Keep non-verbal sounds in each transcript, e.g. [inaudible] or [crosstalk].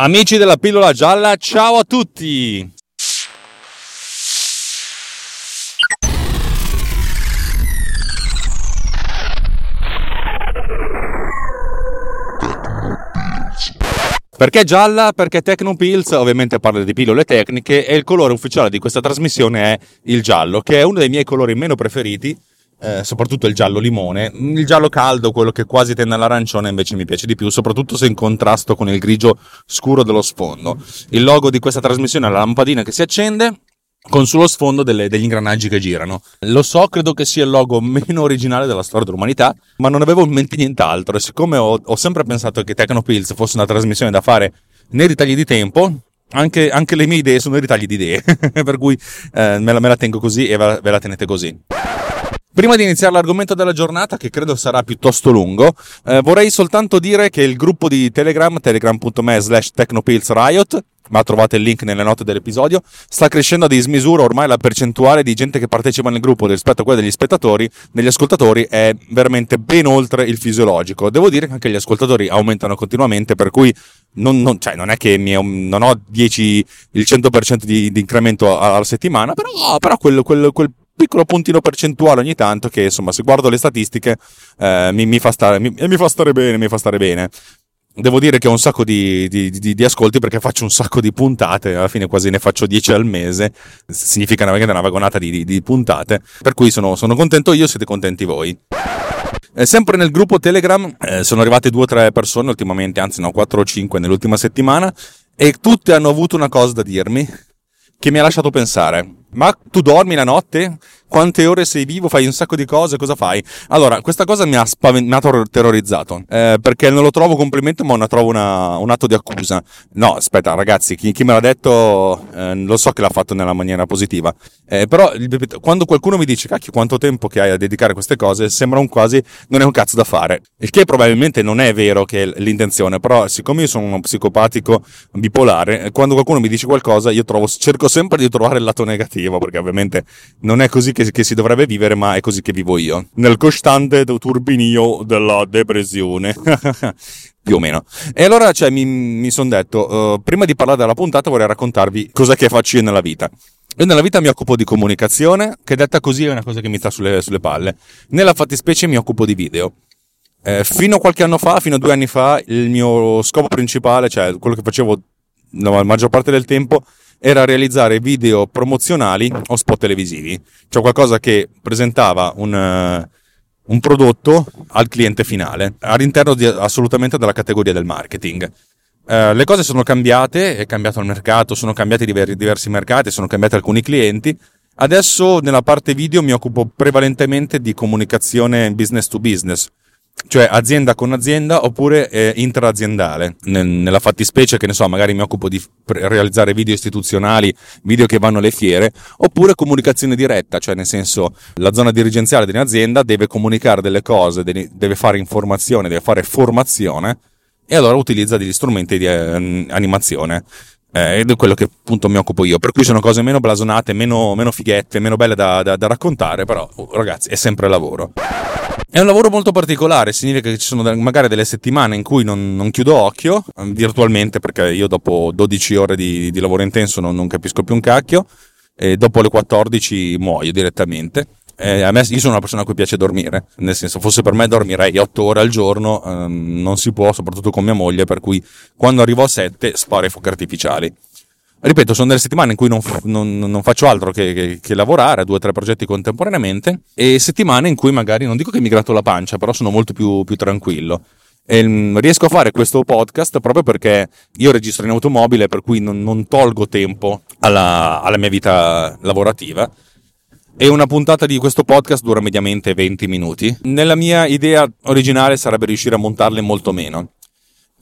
Amici della pillola gialla, ciao a tutti! Perché gialla? Perché Tecnopills ovviamente parla di pillole tecniche e il colore ufficiale di questa trasmissione è il giallo, che è uno dei miei colori meno preferiti, eh, soprattutto il giallo limone. Il giallo caldo, quello che quasi tende all'arancione, invece mi piace di più, soprattutto se in contrasto con il grigio scuro dello sfondo. Il logo di questa trasmissione è la lampadina che si accende con sullo sfondo delle, degli ingranaggi che girano. Lo so, credo che sia il logo meno originale della storia dell'umanità, ma non avevo in mente nient'altro e siccome ho, ho sempre pensato che Tecnopills fosse una trasmissione da fare nei ritagli di tempo, anche, anche le mie idee sono ritagli di idee, [laughs] per cui eh, me, la, me, la, tengo così e ve la, ve la tenete così. Prima di iniziare l'argomento della giornata, che credo sarà piuttosto lungo, eh, vorrei soltanto dire che il gruppo di Telegram, telegram.me slash technopillsriot, ma trovate il link nelle note dell'episodio, sta crescendo a dismisura ormai la percentuale di gente che partecipa nel gruppo rispetto a quella degli spettatori, degli ascoltatori è veramente ben oltre il fisiologico. Devo dire che anche gli ascoltatori aumentano continuamente, per cui non, non, cioè non è che mi, non ho 10, il 100% di, di incremento alla settimana, però, però quel, quel, quel piccolo puntino percentuale ogni tanto che insomma se guardo le statistiche eh, mi, mi, fa stare, mi, mi, fa stare bene, mi fa stare bene. Devo dire che ho un sacco di, di, di, di, ascolti perché faccio un sacco di puntate, alla fine quasi ne faccio 10 al mese, significa una, una vagonata di, puntate, per cui sono, sono, contento io, siete contenti voi. Eh, sempre nel gruppo Telegram eh, sono arrivate due o tre persone ultimamente, anzi no, 4 o 5 nell'ultima settimana, e tutte hanno avuto una cosa da dirmi che mi ha lasciato pensare. Ma tu dormi la notte? Quante ore sei vivo? Fai un sacco di cose? Cosa fai? Allora, questa cosa mi ha, spavent- terrorizzato. Eh, perché non lo trovo complimento, ma lo trovo una, un atto di accusa. No, aspetta, ragazzi, chi, chi me l'ha detto eh, lo so che l'ha fatto nella maniera positiva. Eh, però, quando qualcuno mi dice, cacchio, quanto tempo che hai a dedicare a queste cose, sembra un quasi, non è un cazzo da fare. Il che probabilmente non è vero che è l'intenzione, però, siccome io sono uno psicopatico bipolare, quando qualcuno mi dice qualcosa, io trovo, cerco sempre di trovare il lato negativo negativo, perché ovviamente non è così che, che, si dovrebbe vivere, ma è così che vivo io. Nel costante turbinio della depressione. [laughs] più o meno. E allora cioè, mi, mi sono detto, uh, prima di parlare della puntata vorrei raccontarvi cosa che faccio io nella vita. Io nella vita mi occupo di comunicazione, che detta così è una cosa che mi sta sulle, sulle palle. Nella fattispecie mi occupo di video. Eh, fino a qualche anno fa, fino a due anni fa, il mio scopo principale, cioè quello che facevo la maggior parte del tempo, era realizzare video promozionali o spot televisivi, cioè qualcosa che presentava un, uh, un prodotto al cliente finale, all'interno di, assolutamente della categoria del marketing. Uh, le cose sono cambiate, è cambiato il mercato, sono cambiati diver- diversi mercati, sono cambiati alcuni clienti. Adesso nella parte video mi occupo prevalentemente di comunicazione business to business, cioè azienda con azienda oppure eh, interaziendale. nella fattispecie, che ne so, magari mi occupo di realizzare video istituzionali, video che vanno alle fiere, oppure comunicazione diretta, cioè nel senso la zona dirigenziale di un'azienda deve comunicare delle cose, deve fare informazione, deve fare formazione e allora utilizza degli strumenti di eh, animazione. Eh, ed è quello che appunto mi occupo io. Per cui sono cose meno blasonate, meno, meno fighette, meno belle da, da, da raccontare, però oh, ragazzi è sempre lavoro. È un lavoro molto particolare, significa che ci sono magari delle settimane in cui non, non chiudo occhio, ehm, virtualmente, perché io dopo 12 ore di, di lavoro intenso non, non, capisco più un cacchio, e dopo le 14 muoio direttamente. Eh, me, io sono una persona a cui piace dormire, nel senso, fosse per me dormirei 8 ore al giorno, ehm, non si può, soprattutto con mia moglie, per cui quando arrivo a 7 sparo i fuochi artificiali. Ripeto, sono delle settimane in cui non, non, non faccio altro che, che, che lavorare a due o tre progetti contemporaneamente e settimane in cui magari non dico che mi gratto la pancia, però sono molto più, più tranquillo. E mm, riesco a fare questo podcast proprio perché io registro in automobile, per cui non, non tolgo tempo alla, alla mia vita lavorativa. E una puntata di questo podcast dura mediamente 20 minuti. Nella mia idea originale sarebbe riuscire a montarle molto meno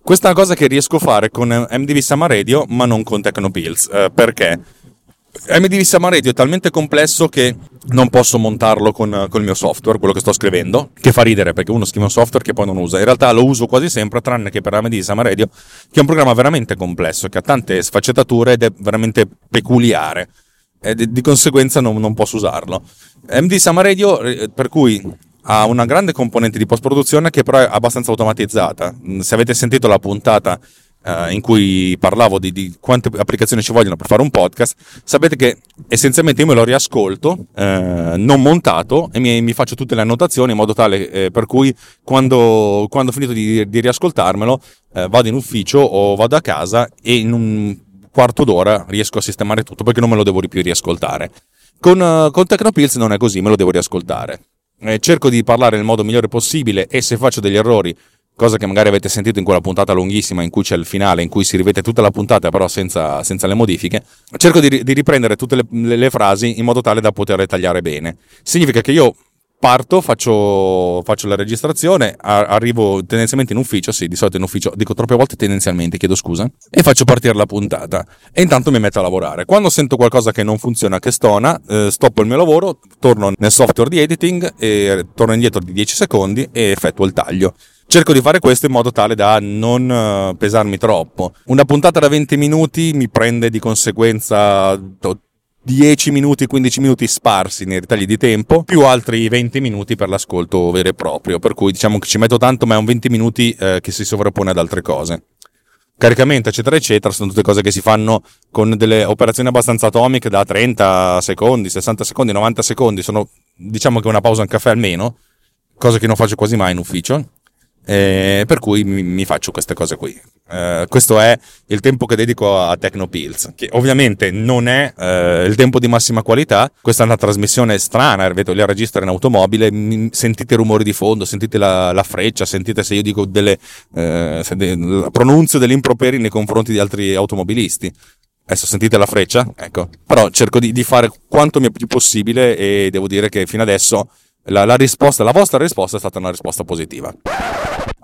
Questa è una cosa che riesco a fare con MDV Summer Radio, ma non con Tecnopills. Eh, perché? MDV Summer Radio è talmente complesso che non posso montarlo con, con, il mio software, quello che sto scrivendo, che fa ridere perché uno scrive un software che poi non usa. In realtà lo uso quasi sempre, tranne che per MDV Summer Radio, che è un programma veramente complesso, che ha tante sfaccettature ed è veramente peculiare. E di, di conseguenza non, non, posso usarlo. MD Summer Radio, eh, per cui ha una grande componente di post-produzione che però è abbastanza automatizzata. Se avete sentito la puntata Uh, in cui parlavo di, di, quante applicazioni ci vogliono per fare un podcast, sapete che essenzialmente io me lo riascolto, uh, non montato, e mi, mi, faccio tutte le annotazioni in modo tale eh, per cui quando, quando ho finito di, di riascoltarmelo eh, vado in ufficio o vado a casa e in un quarto d'ora riesco a sistemare tutto perché non me lo devo più riascoltare. Con, uh, con Tecnopills non è così, me lo devo riascoltare. Eh, cerco di parlare nel modo migliore possibile e se faccio degli errori cosa che magari avete sentito in quella puntata lunghissima in cui c'è il finale, in cui si rivede tutta la puntata però senza, senza le modifiche, cerco di, di riprendere tutte le, le, le, frasi in modo tale da poter tagliare bene. Significa che io parto, faccio, faccio la registrazione, arrivo tendenzialmente in ufficio, sì, di solito in ufficio, dico troppe volte tendenzialmente, chiedo scusa, e faccio partire la puntata. E intanto mi metto a lavorare. Quando sento qualcosa che non funziona, che stona, eh, stoppo il mio lavoro, torno nel software di editing, e torno indietro di 10 secondi e effettuo il taglio. Cerco di fare questo in modo tale da non eh, pesarmi troppo. Una puntata da 20 minuti mi prende di conseguenza 10 minuti, 15 minuti sparsi nei ritagli di tempo, più altri 20 minuti per l'ascolto vero e proprio. Per cui diciamo che ci metto tanto, ma è un 20 minuti eh, che si sovrappone ad altre cose. Caricamento, eccetera, eccetera, sono tutte cose che si fanno con delle operazioni abbastanza atomiche da 30 secondi, 60 secondi, 90 secondi. Sono diciamo che una pausa un caffè almeno, cosa che non faccio quasi mai in ufficio eh, per cui mi, mi, faccio queste cose qui. Eh, questo è il tempo che dedico a Tecnopills, che ovviamente non è eh, il tempo di massima qualità. Questa è una trasmissione strana, vedo la registro in automobile, mi, sentite rumori di fondo, sentite la, la freccia, sentite se io dico delle eh, de, pronunzio degli improperi nei confronti di altri automobilisti. Adesso sentite la freccia? Ecco. Però cerco di, di fare quanto mi è più possibile e devo dire che fino adesso la, la, risposta, la vostra risposta è stata una risposta positiva.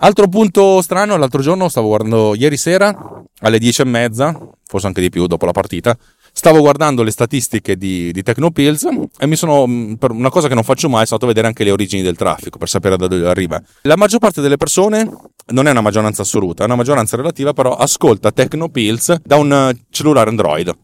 Altro punto strano, l'altro giorno stavo guardando ieri sera alle 10 e mezza, forse anche di più dopo la partita, stavo guardando le statistiche di, di Tecnopills e mi sono, mm, per una cosa che non faccio mai, sono andato a vedere anche le origini del traffico per sapere da dove arriva. La maggior parte delle persone, non è una maggioranza assoluta, è una maggioranza relativa, però ascolta Tecnopills da un cellulare Android.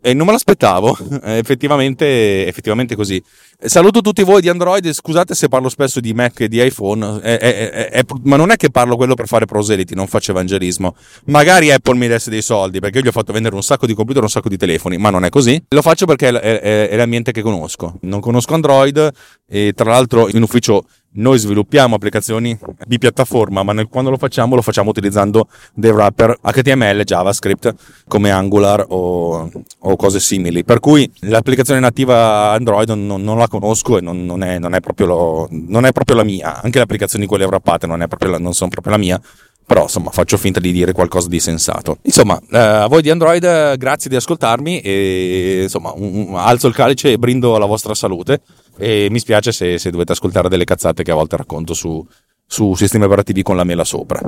E non me l'aspettavo, effettivamente, effettivamente così. Saluto tutti voi di Android, scusate se parlo spesso di Mac e di iPhone, è, è, è, ma non è che parlo quello per fare proseliti, non faccio evangelismo. Magari Apple mi desse dei soldi perché io gli ho fatto vendere un sacco di computer un sacco di telefoni, ma non è così. Lo faccio perché è, l'ambiente che conosco. Non conosco Android e tra l'altro in ufficio noi sviluppiamo applicazioni di piattaforma, ma nel, quando lo facciamo lo facciamo utilizzando dei wrapper HTML, JavaScript come Angular o, o cose simili. Per cui l'applicazione nativa Android non, non la conosco e non, non, è, non, è lo, non, è, proprio la mia. Anche le applicazioni quelle wrappate non, la, non sono proprio la mia. Però insomma faccio finta di dire qualcosa di sensato. Insomma, eh, a voi di Android grazie di ascoltarmi e insomma un, alzo il calice e brindo alla vostra salute e mi spiace se, se dovete ascoltare delle cazzate che a volte racconto su, su sistemi operativi con la mela sopra.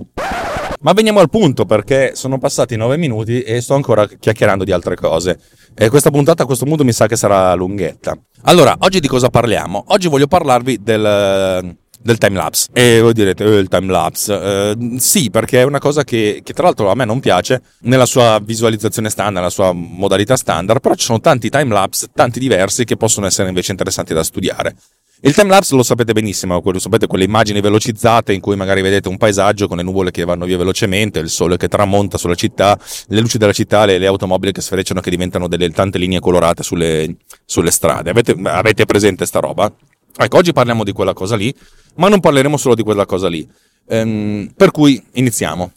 Ma veniamo al punto perché sono passati 9 minuti e sto ancora chiacchierando di altre cose. E questa puntata a questo punto mi sa che sarà lunghetta. Allora, oggi di cosa parliamo? Oggi voglio parlarvi del, del timelapse. E voi direte, eh, il timelapse. Eh, sì, perché è una cosa che, che, tra l'altro a me non piace nella sua visualizzazione standard, nella sua modalità standard, però ci sono tanti timelapse, tanti diversi che possono essere invece interessanti da studiare. Il timelapse lo sapete benissimo, quello, sapete quelle immagini velocizzate in cui magari vedete un paesaggio con le nuvole che vanno via velocemente, il sole che tramonta sulla città, le luci della città, le, le automobili che sfrecciano che diventano delle tante linee colorate sulle, sulle strade. Avete, avete presente sta roba? Ecco, oggi parliamo di quella cosa lì, ma non parleremo solo di quella cosa lì. Ehm, per cui iniziamo.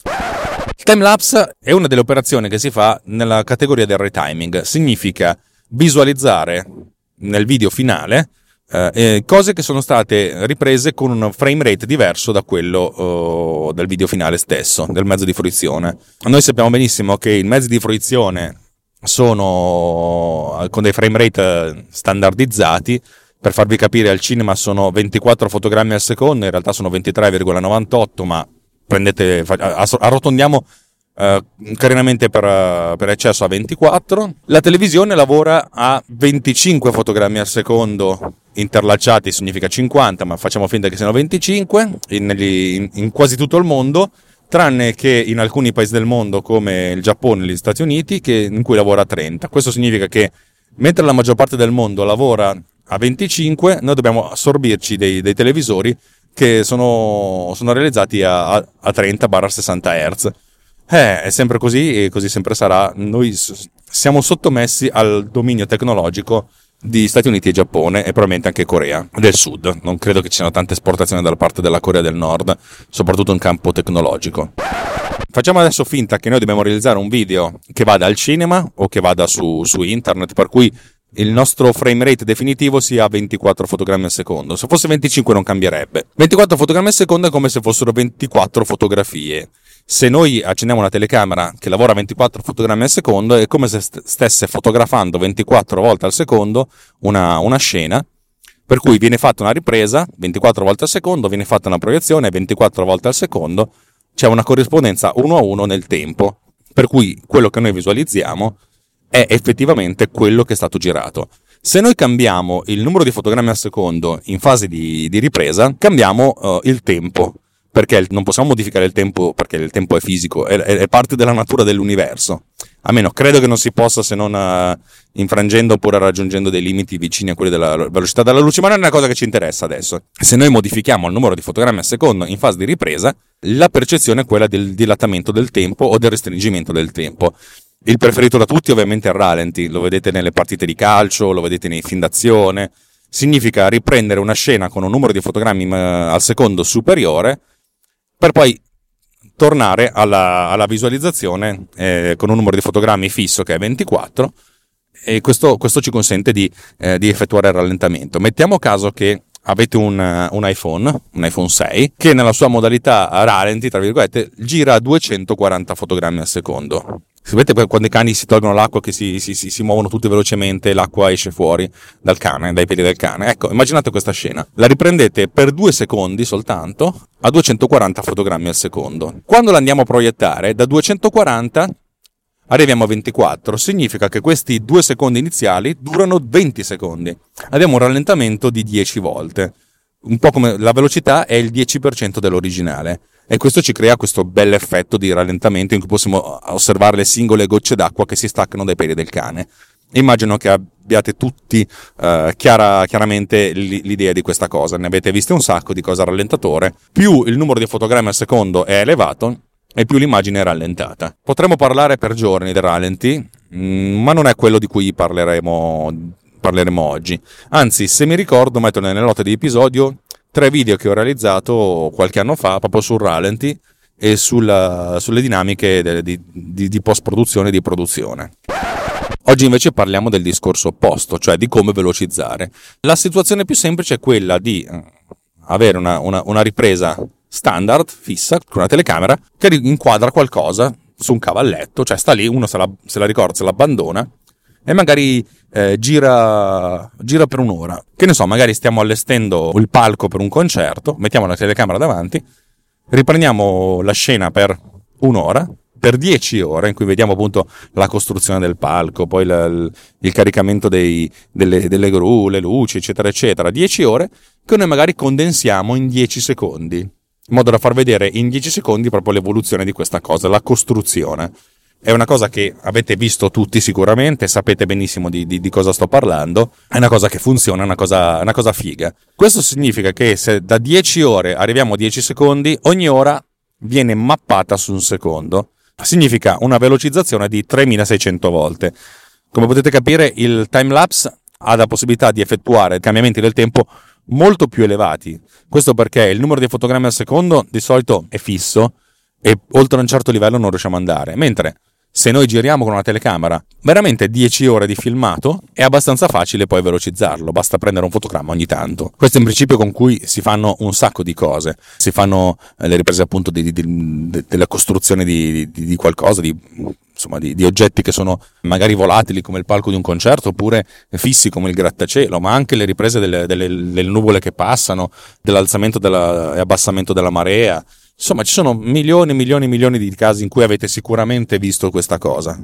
Il timelapse è una delle operazioni che si fa nella categoria del retiming. Significa visualizzare nel video finale eh, cose che sono state riprese con un frame rate diverso da quello oh, del video finale stesso, del mezzo di fruizione. Noi sappiamo benissimo che i mezzi di fruizione sono con dei frame rate standardizzati per farvi capire, al cinema sono 24 fotogrammi al secondo, in realtà sono 23,98, ma prendete, arrotondiamo Uh, carinamente per, per, eccesso a 24. La televisione lavora a 25 fotogrammi al secondo interlacciati, significa 50, ma facciamo finta che siano 25 in, in, in quasi tutto il mondo, tranne che in alcuni paesi del mondo come il Giappone e gli Stati Uniti, che, in cui lavora a 30. Questo significa che mentre la maggior parte del mondo lavora a 25, noi dobbiamo assorbirci dei, dei televisori che sono, sono realizzati a, a 30-60 Hz eh, è sempre così e così sempre sarà. Noi siamo sottomessi al dominio tecnologico di Stati Uniti e Giappone e probabilmente anche Corea del Sud. Non credo che ci siano tante esportazioni dalla parte della Corea del Nord, soprattutto in campo tecnologico. Facciamo adesso finta che noi dobbiamo realizzare un video che vada al cinema o che vada su, su internet, per cui il nostro frame rate definitivo sia 24 fotogrammi al secondo. Se fosse 25 non cambierebbe. 24 fotogrammi al secondo è come se fossero 24 fotografie se noi accendiamo una telecamera che lavora a 24 fotogrammi al secondo, è come se stesse fotografando 24 volte al secondo una, una scena, per cui viene fatta una ripresa 24 volte al secondo, viene fatta una proiezione 24 volte al secondo, c'è una corrispondenza uno a uno nel tempo, per cui quello che noi visualizziamo è effettivamente quello che è stato girato. Se noi cambiamo il numero di fotogrammi al secondo in fase di, di ripresa, cambiamo uh, il tempo perché non possiamo modificare il tempo perché il tempo è fisico, è, è parte della natura dell'universo. A meno credo che non si possa se non uh, infrangendo oppure raggiungendo dei limiti vicini a quelli della velocità della luce, ma non è una cosa che ci interessa adesso. Se noi modifichiamo il numero di fotogrammi al secondo in fase di ripresa, la percezione è quella del dilatamento del tempo o del restringimento del tempo. Il preferito da tutti ovviamente è il ralenti, lo vedete nelle partite di calcio, lo vedete nei film d'azione. Significa riprendere una scena con un numero di fotogrammi al secondo superiore per poi tornare alla, alla visualizzazione eh, con un numero di fotogrammi fisso che è 24 e questo, questo ci consente di, eh, di, effettuare il rallentamento. Mettiamo caso che avete un, un, iPhone, un iPhone 6, che nella sua modalità rallenti, tra virgolette, gira a 240 fotogrammi al secondo. Sapete quando i cani si tolgono l'acqua che si, si, si, si muovono tutti velocemente e l'acqua esce fuori dal cane, dai piedi del cane? Ecco, immaginate questa scena. La riprendete per due secondi soltanto a 240 fotogrammi al secondo. Quando la andiamo a proiettare, da 240 arriviamo a 24. Significa che questi due secondi iniziali durano 20 secondi. Abbiamo un rallentamento di 10 volte. Un po' come la velocità è il 10% dell'originale e questo ci crea questo bel effetto di rallentamento in cui possiamo osservare le singole gocce d'acqua che si staccano dai piedi del cane. Immagino che abbiate tutti uh, chiara, chiaramente l'idea di questa cosa, ne avete viste un sacco di cosa rallentatore. Più il numero di fotogrammi al secondo è elevato, e più l'immagine è rallentata. Potremmo parlare per giorni del rallenti, mm, ma non è quello di cui parleremo, parleremo oggi. Anzi, se mi ricordo, metto nelle note di episodio tre video che ho realizzato qualche anno fa proprio sul rallenti e sulla, sulle dinamiche di, di, di post-produzione e di produzione. Oggi invece parliamo del discorso opposto, cioè di come velocizzare. La situazione più semplice è quella di eh, avere una, una, una ripresa standard, fissa, con una telecamera, che inquadra qualcosa su un cavalletto, cioè sta lì, uno se la, se la ricorda, se l'abbandona e magari eh, gira, gira per un'ora. Che ne so, magari stiamo allestendo il palco per un concerto, mettiamo la telecamera davanti, riprendiamo la scena per un'ora, per dieci ore, in cui vediamo appunto la costruzione del palco, poi la, il, il, caricamento dei, delle, delle gru, le luci, eccetera, eccetera. Dieci ore che noi magari condensiamo in dieci secondi, in modo da far vedere in dieci secondi proprio l'evoluzione di questa cosa, la costruzione. È una cosa che avete visto tutti sicuramente, sapete benissimo di, di, di cosa sto parlando, è una cosa che funziona, è una cosa, una cosa figa. Questo significa che se da 10 ore arriviamo a 10 secondi, ogni ora viene mappata su un secondo. Significa una velocizzazione di 3600 volte. Come potete capire, il timelapse ha la possibilità di effettuare cambiamenti del tempo molto più elevati. Questo perché il numero di fotogrammi al secondo di solito è fisso e oltre un certo livello non riusciamo ad andare, mentre se noi giriamo con una telecamera veramente 10 ore di filmato, è abbastanza facile poi velocizzarlo, basta prendere un fotogramma ogni tanto. Questo è un principio con cui si fanno un sacco di cose, si fanno eh, le riprese appunto di, di, di, della costruzione di, qualcosa, di, insomma, di, oggetti che sono magari volatili come il palco di un concerto oppure fissi come il grattacielo, ma anche le riprese delle, delle, delle nuvole che passano, dell'alzamento della, e abbassamento della marea, Insomma, ci sono milioni e milioni e milioni di casi in cui avete sicuramente visto questa cosa.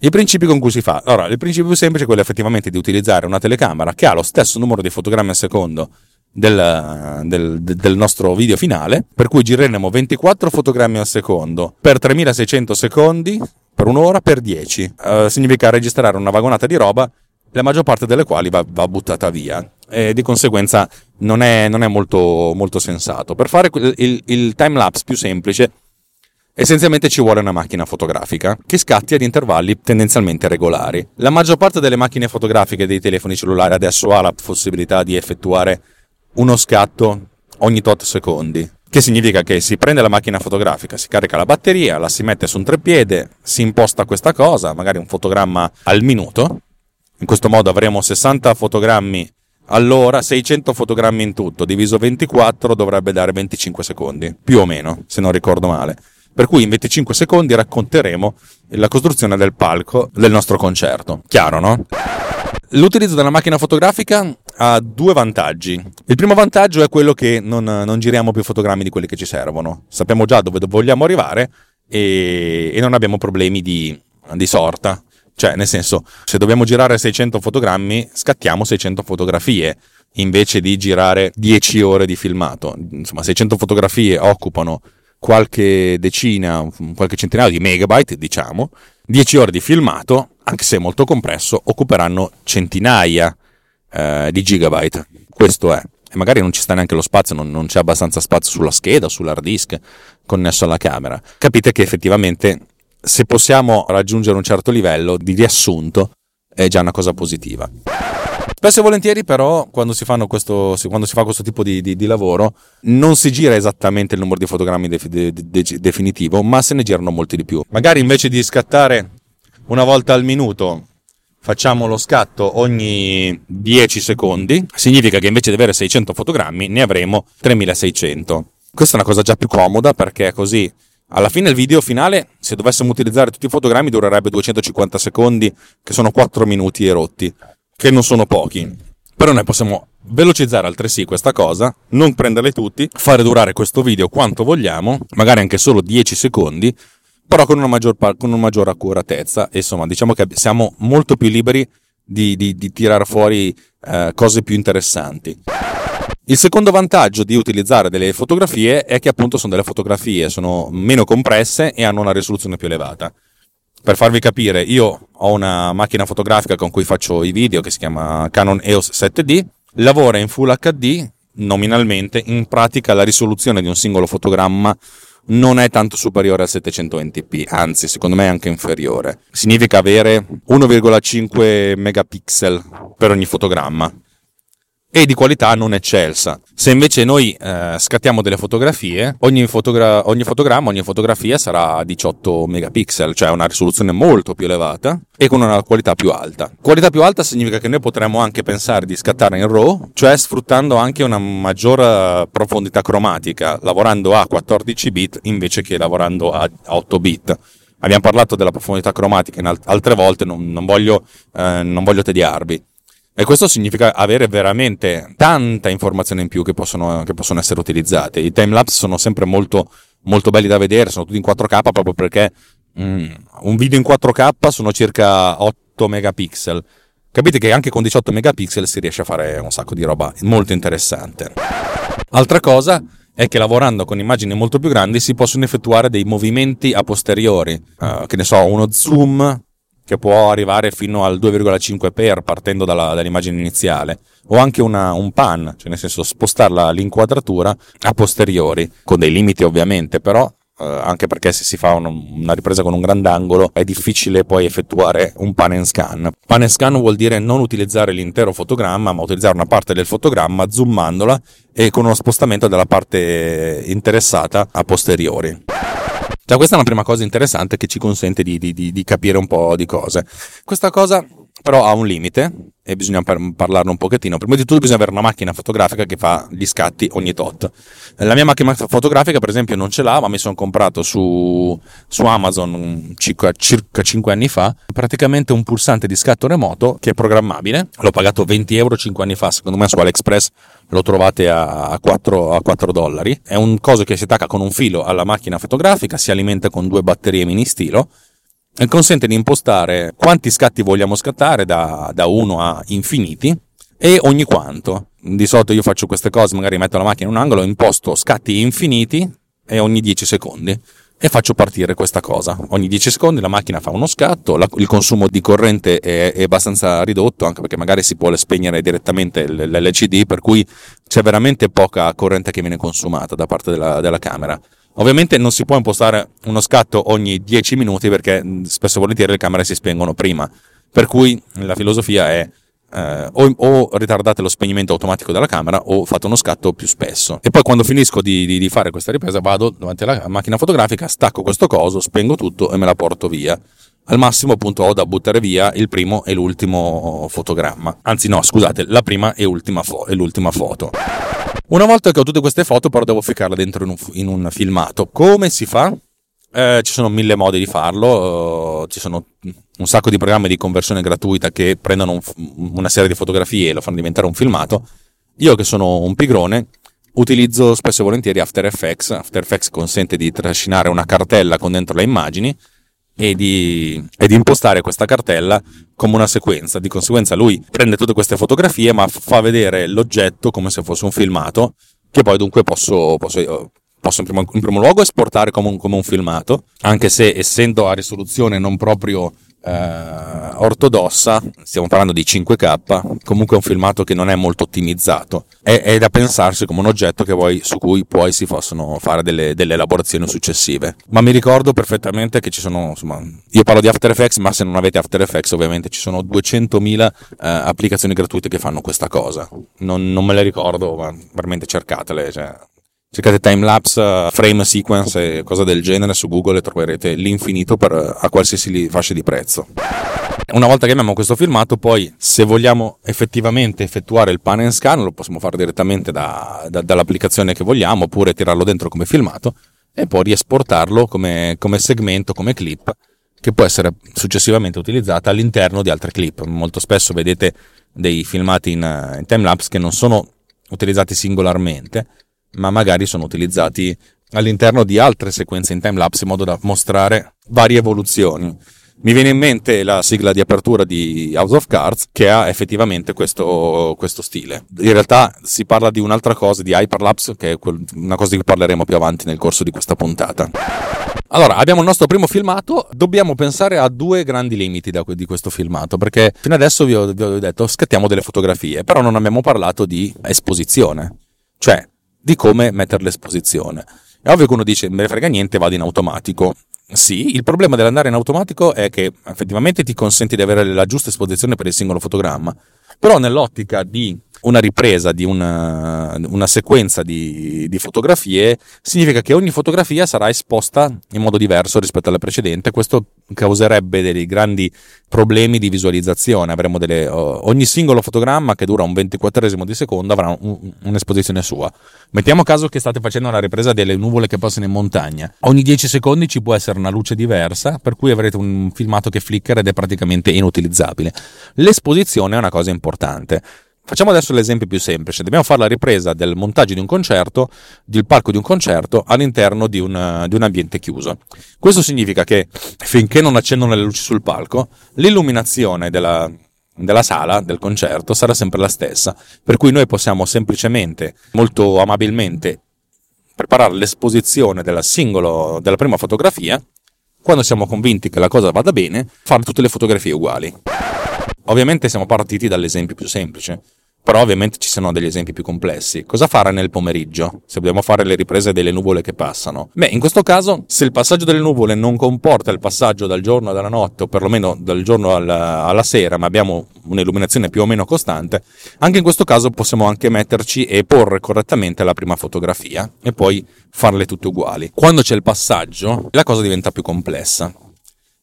I principi con cui si fa. Allora, il principio più semplice è quello effettivamente di utilizzare una telecamera che ha lo stesso numero di fotogrammi al secondo del, del, del, nostro video finale, per cui gireremo 24 fotogrammi al secondo per 3600 secondi, per un'ora, per 10. Uh, eh, significa registrare una vagonata di roba, la maggior parte delle quali va, va buttata via. E di conseguenza non è, non è molto, molto, sensato. Per fare il, il time lapse più semplice, Essenzialmente ci vuole una macchina fotografica che scatti ad intervalli tendenzialmente regolari. La maggior parte delle macchine fotografiche dei telefoni cellulari adesso ha la possibilità di effettuare uno scatto ogni tot secondi. Che significa che si prende la macchina fotografica, si carica la batteria, la si mette su un treppiede, si imposta questa cosa, magari un fotogramma al minuto. In questo modo avremo 60 fotogrammi all'ora, 600 fotogrammi in tutto, diviso 24 dovrebbe dare 25 secondi, più o meno, se non ricordo male. Per cui in 25 secondi racconteremo la costruzione del palco del nostro concerto. Chiaro, no? L'utilizzo della macchina fotografica ha due vantaggi. Il primo vantaggio è quello che non, non giriamo più fotogrammi di quelli che ci servono. Sappiamo già dove vogliamo arrivare e, e non abbiamo problemi di, di sorta. Cioè, nel senso, se dobbiamo girare 600 fotogrammi, scattiamo 600 fotografie invece di girare 10 ore di filmato. Insomma, 600 fotografie occupano qualche decina, qualche centinaio di megabyte, diciamo, 10 ore di filmato, anche se molto compresso, occuperanno centinaia eh, di gigabyte. Questo è. E magari non ci sta neanche lo spazio, non, non c'è abbastanza spazio sulla scheda, sull'hard disk connesso alla camera. Capite che effettivamente se possiamo raggiungere un certo livello di riassunto è già una cosa positiva. Spesso e volentieri, però, quando si, questo, quando si fa questo tipo di, di, di, lavoro, non si gira esattamente il numero di fotogrammi de, de, de, definitivo, ma se ne girano molti di più. Magari invece di scattare una volta al minuto, facciamo lo scatto ogni 10 secondi, significa che invece di avere 600 fotogrammi ne avremo 3600. Questa è una cosa già più comoda perché così alla fine il video finale, se dovessimo utilizzare tutti i fotogrammi, durerebbe 250 secondi, che sono 4 minuti e rotti che non sono pochi. Però noi possiamo velocizzare altresì questa cosa, non prenderle tutti, fare durare questo video quanto vogliamo, magari anche solo 10 secondi, però con una maggior, con una maggior accuratezza. Insomma, diciamo che siamo molto più liberi di, di, di tirare fuori eh, cose più interessanti. Il secondo vantaggio di utilizzare delle fotografie è che appunto sono delle fotografie, sono meno compresse e hanno una risoluzione più elevata. Per farvi capire, io ho una macchina fotografica con cui faccio i video che si chiama Canon EOS 7D, lavora in Full HD nominalmente, in pratica la risoluzione di un singolo fotogramma non è tanto superiore al 720p, anzi secondo me è anche inferiore. Significa avere 1,5 megapixel per ogni fotogramma e di qualità non eccelsa. Se invece noi eh, scattiamo delle fotografie, ogni, fotogra- ogni, fotogramma, ogni fotografia sarà 18 megapixel, cioè una risoluzione molto più elevata e con una qualità più alta. Qualità più alta significa che noi potremmo anche pensare di scattare in RAW, cioè sfruttando anche una maggior profondità cromatica, lavorando a 14 bit invece che lavorando a 8 bit. Abbiamo parlato della profondità cromatica in altre volte, non, non, voglio, eh, non voglio tediarvi. E questo significa avere veramente tanta informazione in più che possono, che possono essere utilizzate. I timelapse sono sempre molto, molto belli da vedere, sono tutti in 4K proprio perché mm, un video in 4K sono circa 8 megapixel. Capite che anche con 18 megapixel si riesce a fare un sacco di roba molto interessante. Altra cosa è che lavorando con immagini molto più grandi si possono effettuare dei movimenti a posteriori, uh, che ne so, uno zoom che può arrivare fino al 2,5 per partendo dalla, dall'immagine iniziale, o anche una, un pan, cioè nel senso spostarla l'inquadratura a posteriori, con dei limiti ovviamente, però eh, anche perché se si fa un, una ripresa con un grandangolo è difficile poi effettuare un pan and scan. Pan and scan vuol dire non utilizzare l'intero fotogramma, ma utilizzare una parte del fotogramma zoomandola e con uno spostamento della parte interessata a posteriori. Già questa è una prima cosa interessante che ci consente di, di, di, di capire un po' di cose. Questa cosa però ha un limite e bisogna par- parlarne un pochettino. Prima di tutto bisogna avere una macchina fotografica che fa gli scatti ogni tot. La mia macchina fotografica, per esempio, non ce l'ha, ma mi sono comprato su, su Amazon circa, circa 5 anni fa praticamente un pulsante di scatto remoto che è programmabile. L'ho pagato 20 euro 5 anni fa, secondo me su AliExpress lo trovate a 4, a 4 dollari. È un coso che si attacca con un filo alla macchina fotografica, si alimenta con due batterie mini stilo consente di impostare quanti scatti vogliamo scattare da, da 1 a infiniti e ogni quanto. Di solito io faccio queste cose, magari metto la macchina in un angolo, imposto scatti infiniti e ogni 10 secondi e faccio partire questa cosa. Ogni 10 secondi la macchina fa uno scatto, la, il consumo di corrente è, è, abbastanza ridotto, anche perché magari si può spegnere direttamente l'LCD, per cui c'è veramente poca corrente che viene consumata da parte della, della camera. Ovviamente non si può impostare uno scatto ogni 10 minuti perché spesso e volentieri le camere si spengono prima. Per cui la filosofia è eh, o, o, ritardate lo spegnimento automatico della camera o fate uno scatto più spesso. E poi quando finisco di, di, di fare questa ripresa vado davanti alla macchina fotografica, stacco questo coso, spengo tutto e me la porto via. Al massimo appunto ho da buttare via il primo e l'ultimo fotogramma. Anzi no, scusate, la prima e, fo- e l'ultima foto. Una volta che ho tutte queste foto, però devo ficcarle dentro in un, in un filmato. Come si fa? Eh, ci sono mille modi di farlo, uh, ci sono un sacco di programmi di conversione gratuita che prendono un, una serie di fotografie e lo fanno diventare un filmato. Io che sono un pigrone utilizzo spesso e volentieri After Effects. After Effects consente di trascinare una cartella con dentro le immagini e di, e di, impostare questa cartella come una sequenza. Di conseguenza lui prende tutte queste fotografie ma fa vedere l'oggetto come se fosse un filmato che poi dunque posso, posso, posso in, primo, in, primo, luogo esportare come un, come un filmato, anche se essendo a risoluzione non proprio eh, ortodossa, stiamo parlando di 5K, comunque è un filmato che non è molto ottimizzato. È, è da pensarsi come un oggetto poi, su cui poi si possono fare delle, delle, elaborazioni successive. Ma mi ricordo perfettamente che ci sono, insomma, io parlo di After Effects, ma se non avete After Effects ovviamente ci sono 200.000 eh, applicazioni gratuite che fanno questa cosa. Non, non me le ricordo, ma veramente cercatele. Cioè, cercate timelapse, frame sequence e cose del genere su Google e troverete l'infinito per, a qualsiasi fascia di prezzo. Una volta che abbiamo questo filmato, poi se vogliamo effettivamente effettuare il pan and scan, lo possiamo fare direttamente da, da, dall'applicazione che vogliamo, oppure tirarlo dentro come filmato e poi riesportarlo come, come segmento, come clip, che può essere successivamente utilizzata all'interno di altre clip. Molto spesso vedete dei filmati in, in timelapse che non sono utilizzati singolarmente, ma magari sono utilizzati all'interno di altre sequenze in timelapse in modo da mostrare varie evoluzioni. Mi viene in mente la sigla di apertura di House of Cards che ha effettivamente questo, questo stile. In realtà si parla di un'altra cosa, di Hyperlapse, che è una cosa di cui parleremo più avanti nel corso di questa puntata. Allora, abbiamo il nostro primo filmato, dobbiamo pensare a due grandi limiti da, di questo filmato, perché fino adesso vi ho, vi ho detto scattiamo delle fotografie, però non abbiamo parlato di esposizione. Cioè, di come mettere l'esposizione. È ovvio che uno dice, me ne frega niente, vado in automatico. Sì, il problema dell'andare in automatico è che effettivamente ti consente di avere la giusta esposizione per il singolo fotogramma, però nell'ottica di una ripresa di una, una sequenza di, di, fotografie significa che ogni fotografia sarà esposta in modo diverso rispetto alla precedente. Questo causerebbe dei grandi problemi di visualizzazione. Delle, ogni singolo fotogramma che dura un 24 di secondo avrà un, un'esposizione sua. Mettiamo caso che state facendo la ripresa delle nuvole che passano in montagna. Ogni 10 secondi ci può essere una luce diversa, per cui avrete un filmato che flicker ed è praticamente inutilizzabile. L'esposizione è una cosa importante. Facciamo adesso l'esempio più semplice. Dobbiamo fare la ripresa del montaggio di un concerto, del palco di un concerto all'interno di un, di un, ambiente chiuso. Questo significa che finché non accendono le luci sul palco, l'illuminazione della, della sala del concerto sarà sempre la stessa. Per cui noi possiamo semplicemente, molto amabilmente, preparare l'esposizione della, singolo, della prima fotografia. Quando siamo convinti che la cosa vada bene, fare tutte le fotografie uguali. Ovviamente siamo partiti dall'esempio più semplice però ovviamente ci sono degli esempi più complessi. Cosa fare nel pomeriggio se dobbiamo fare le riprese delle nuvole che passano? Beh, in questo caso, se il passaggio delle nuvole non comporta il passaggio dal giorno alla notte, o perlomeno dal giorno alla, alla sera, ma abbiamo un'illuminazione più o meno costante, anche in questo caso possiamo anche metterci e porre correttamente la prima fotografia e poi farle tutte uguali. Quando c'è il passaggio, la cosa diventa più complessa.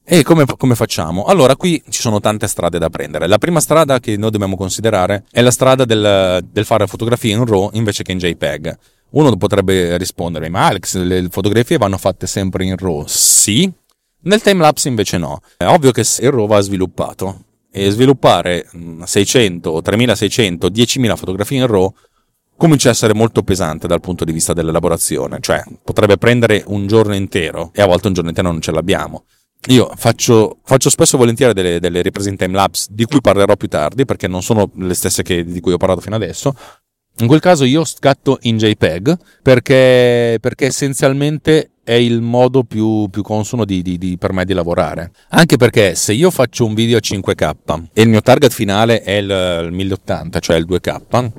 E come, come, facciamo? Allora, qui ci sono tante strade da prendere. La prima strada che noi dobbiamo considerare è la strada del, del fare fotografie in RAW invece che in JPEG. Uno potrebbe rispondere, ma Alex, le fotografie vanno fatte sempre in RAW? Sì, nel timelapse invece no. È ovvio che il RAW va sviluppato e sviluppare 600, 3600, 10.000 fotografie in RAW comincia a essere molto pesante dal punto di vista dell'elaborazione, cioè potrebbe prendere un giorno intero e a volte un giorno intero non ce l'abbiamo. Io faccio, faccio spesso e volentieri delle, delle riprese in timelapse di cui parlerò più tardi perché non sono le stesse che, di cui ho parlato fino adesso. In quel caso io scatto in JPEG perché, perché essenzialmente è il modo più, più consono di, di, di, per me di lavorare. Anche perché se io faccio un video a 5K e il mio target finale è il, il 1080, cioè il 2K,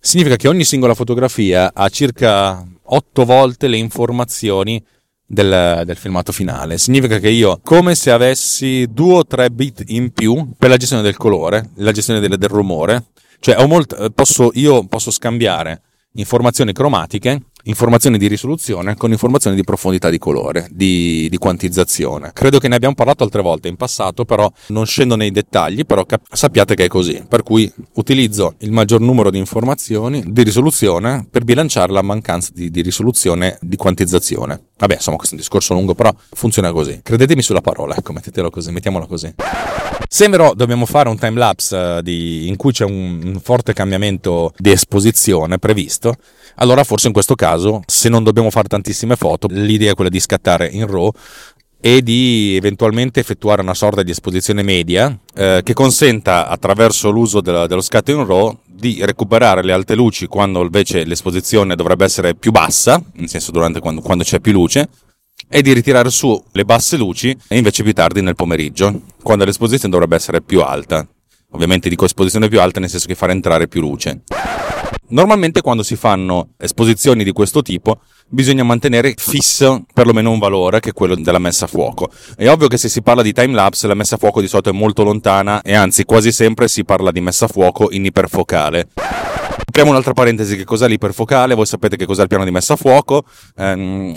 significa che ogni singola fotografia ha circa 8 volte le informazioni del, del, filmato finale. Significa che io, come se avessi due o tre bit in più per la gestione del colore, la gestione del, del rumore, cioè molto, posso, io posso scambiare informazioni cromatiche informazioni di risoluzione con informazioni di profondità di colore, di, di, quantizzazione. Credo che ne abbiamo parlato altre volte in passato, però non scendo nei dettagli, però cap- sappiate che è così. Per cui utilizzo il maggior numero di informazioni di risoluzione per bilanciare la mancanza di, di risoluzione di quantizzazione. Vabbè, insomma, questo è un discorso lungo, però funziona così. Credetemi sulla parola, ecco, mettetelo così, mettiamola così. Se però dobbiamo fare un time lapse eh, in cui c'è un, un forte cambiamento di esposizione previsto, allora forse in questo caso, se non dobbiamo fare tantissime foto, l'idea è quella di scattare in RAW e di eventualmente effettuare una sorta di esposizione media eh, che consenta attraverso l'uso della, dello scatto in RAW di recuperare le alte luci quando invece l'esposizione dovrebbe essere più bassa, nel senso durante quando, quando c'è più luce, e di ritirare su le basse luci invece più tardi nel pomeriggio, quando l'esposizione dovrebbe essere più alta. Ovviamente dico esposizione più alta nel senso che far entrare più luce. Normalmente quando si fanno esposizioni di questo tipo bisogna mantenere fisso perlomeno un valore che è quello della messa a fuoco. È ovvio che se si parla di time lapse la messa a fuoco di solito è molto lontana e anzi quasi sempre si parla di messa a fuoco in iperfocale. Apriamo un'altra parentesi, che cos'è l'iperfocale? Voi sapete che cos'è il piano di messa a fuoco, ehm,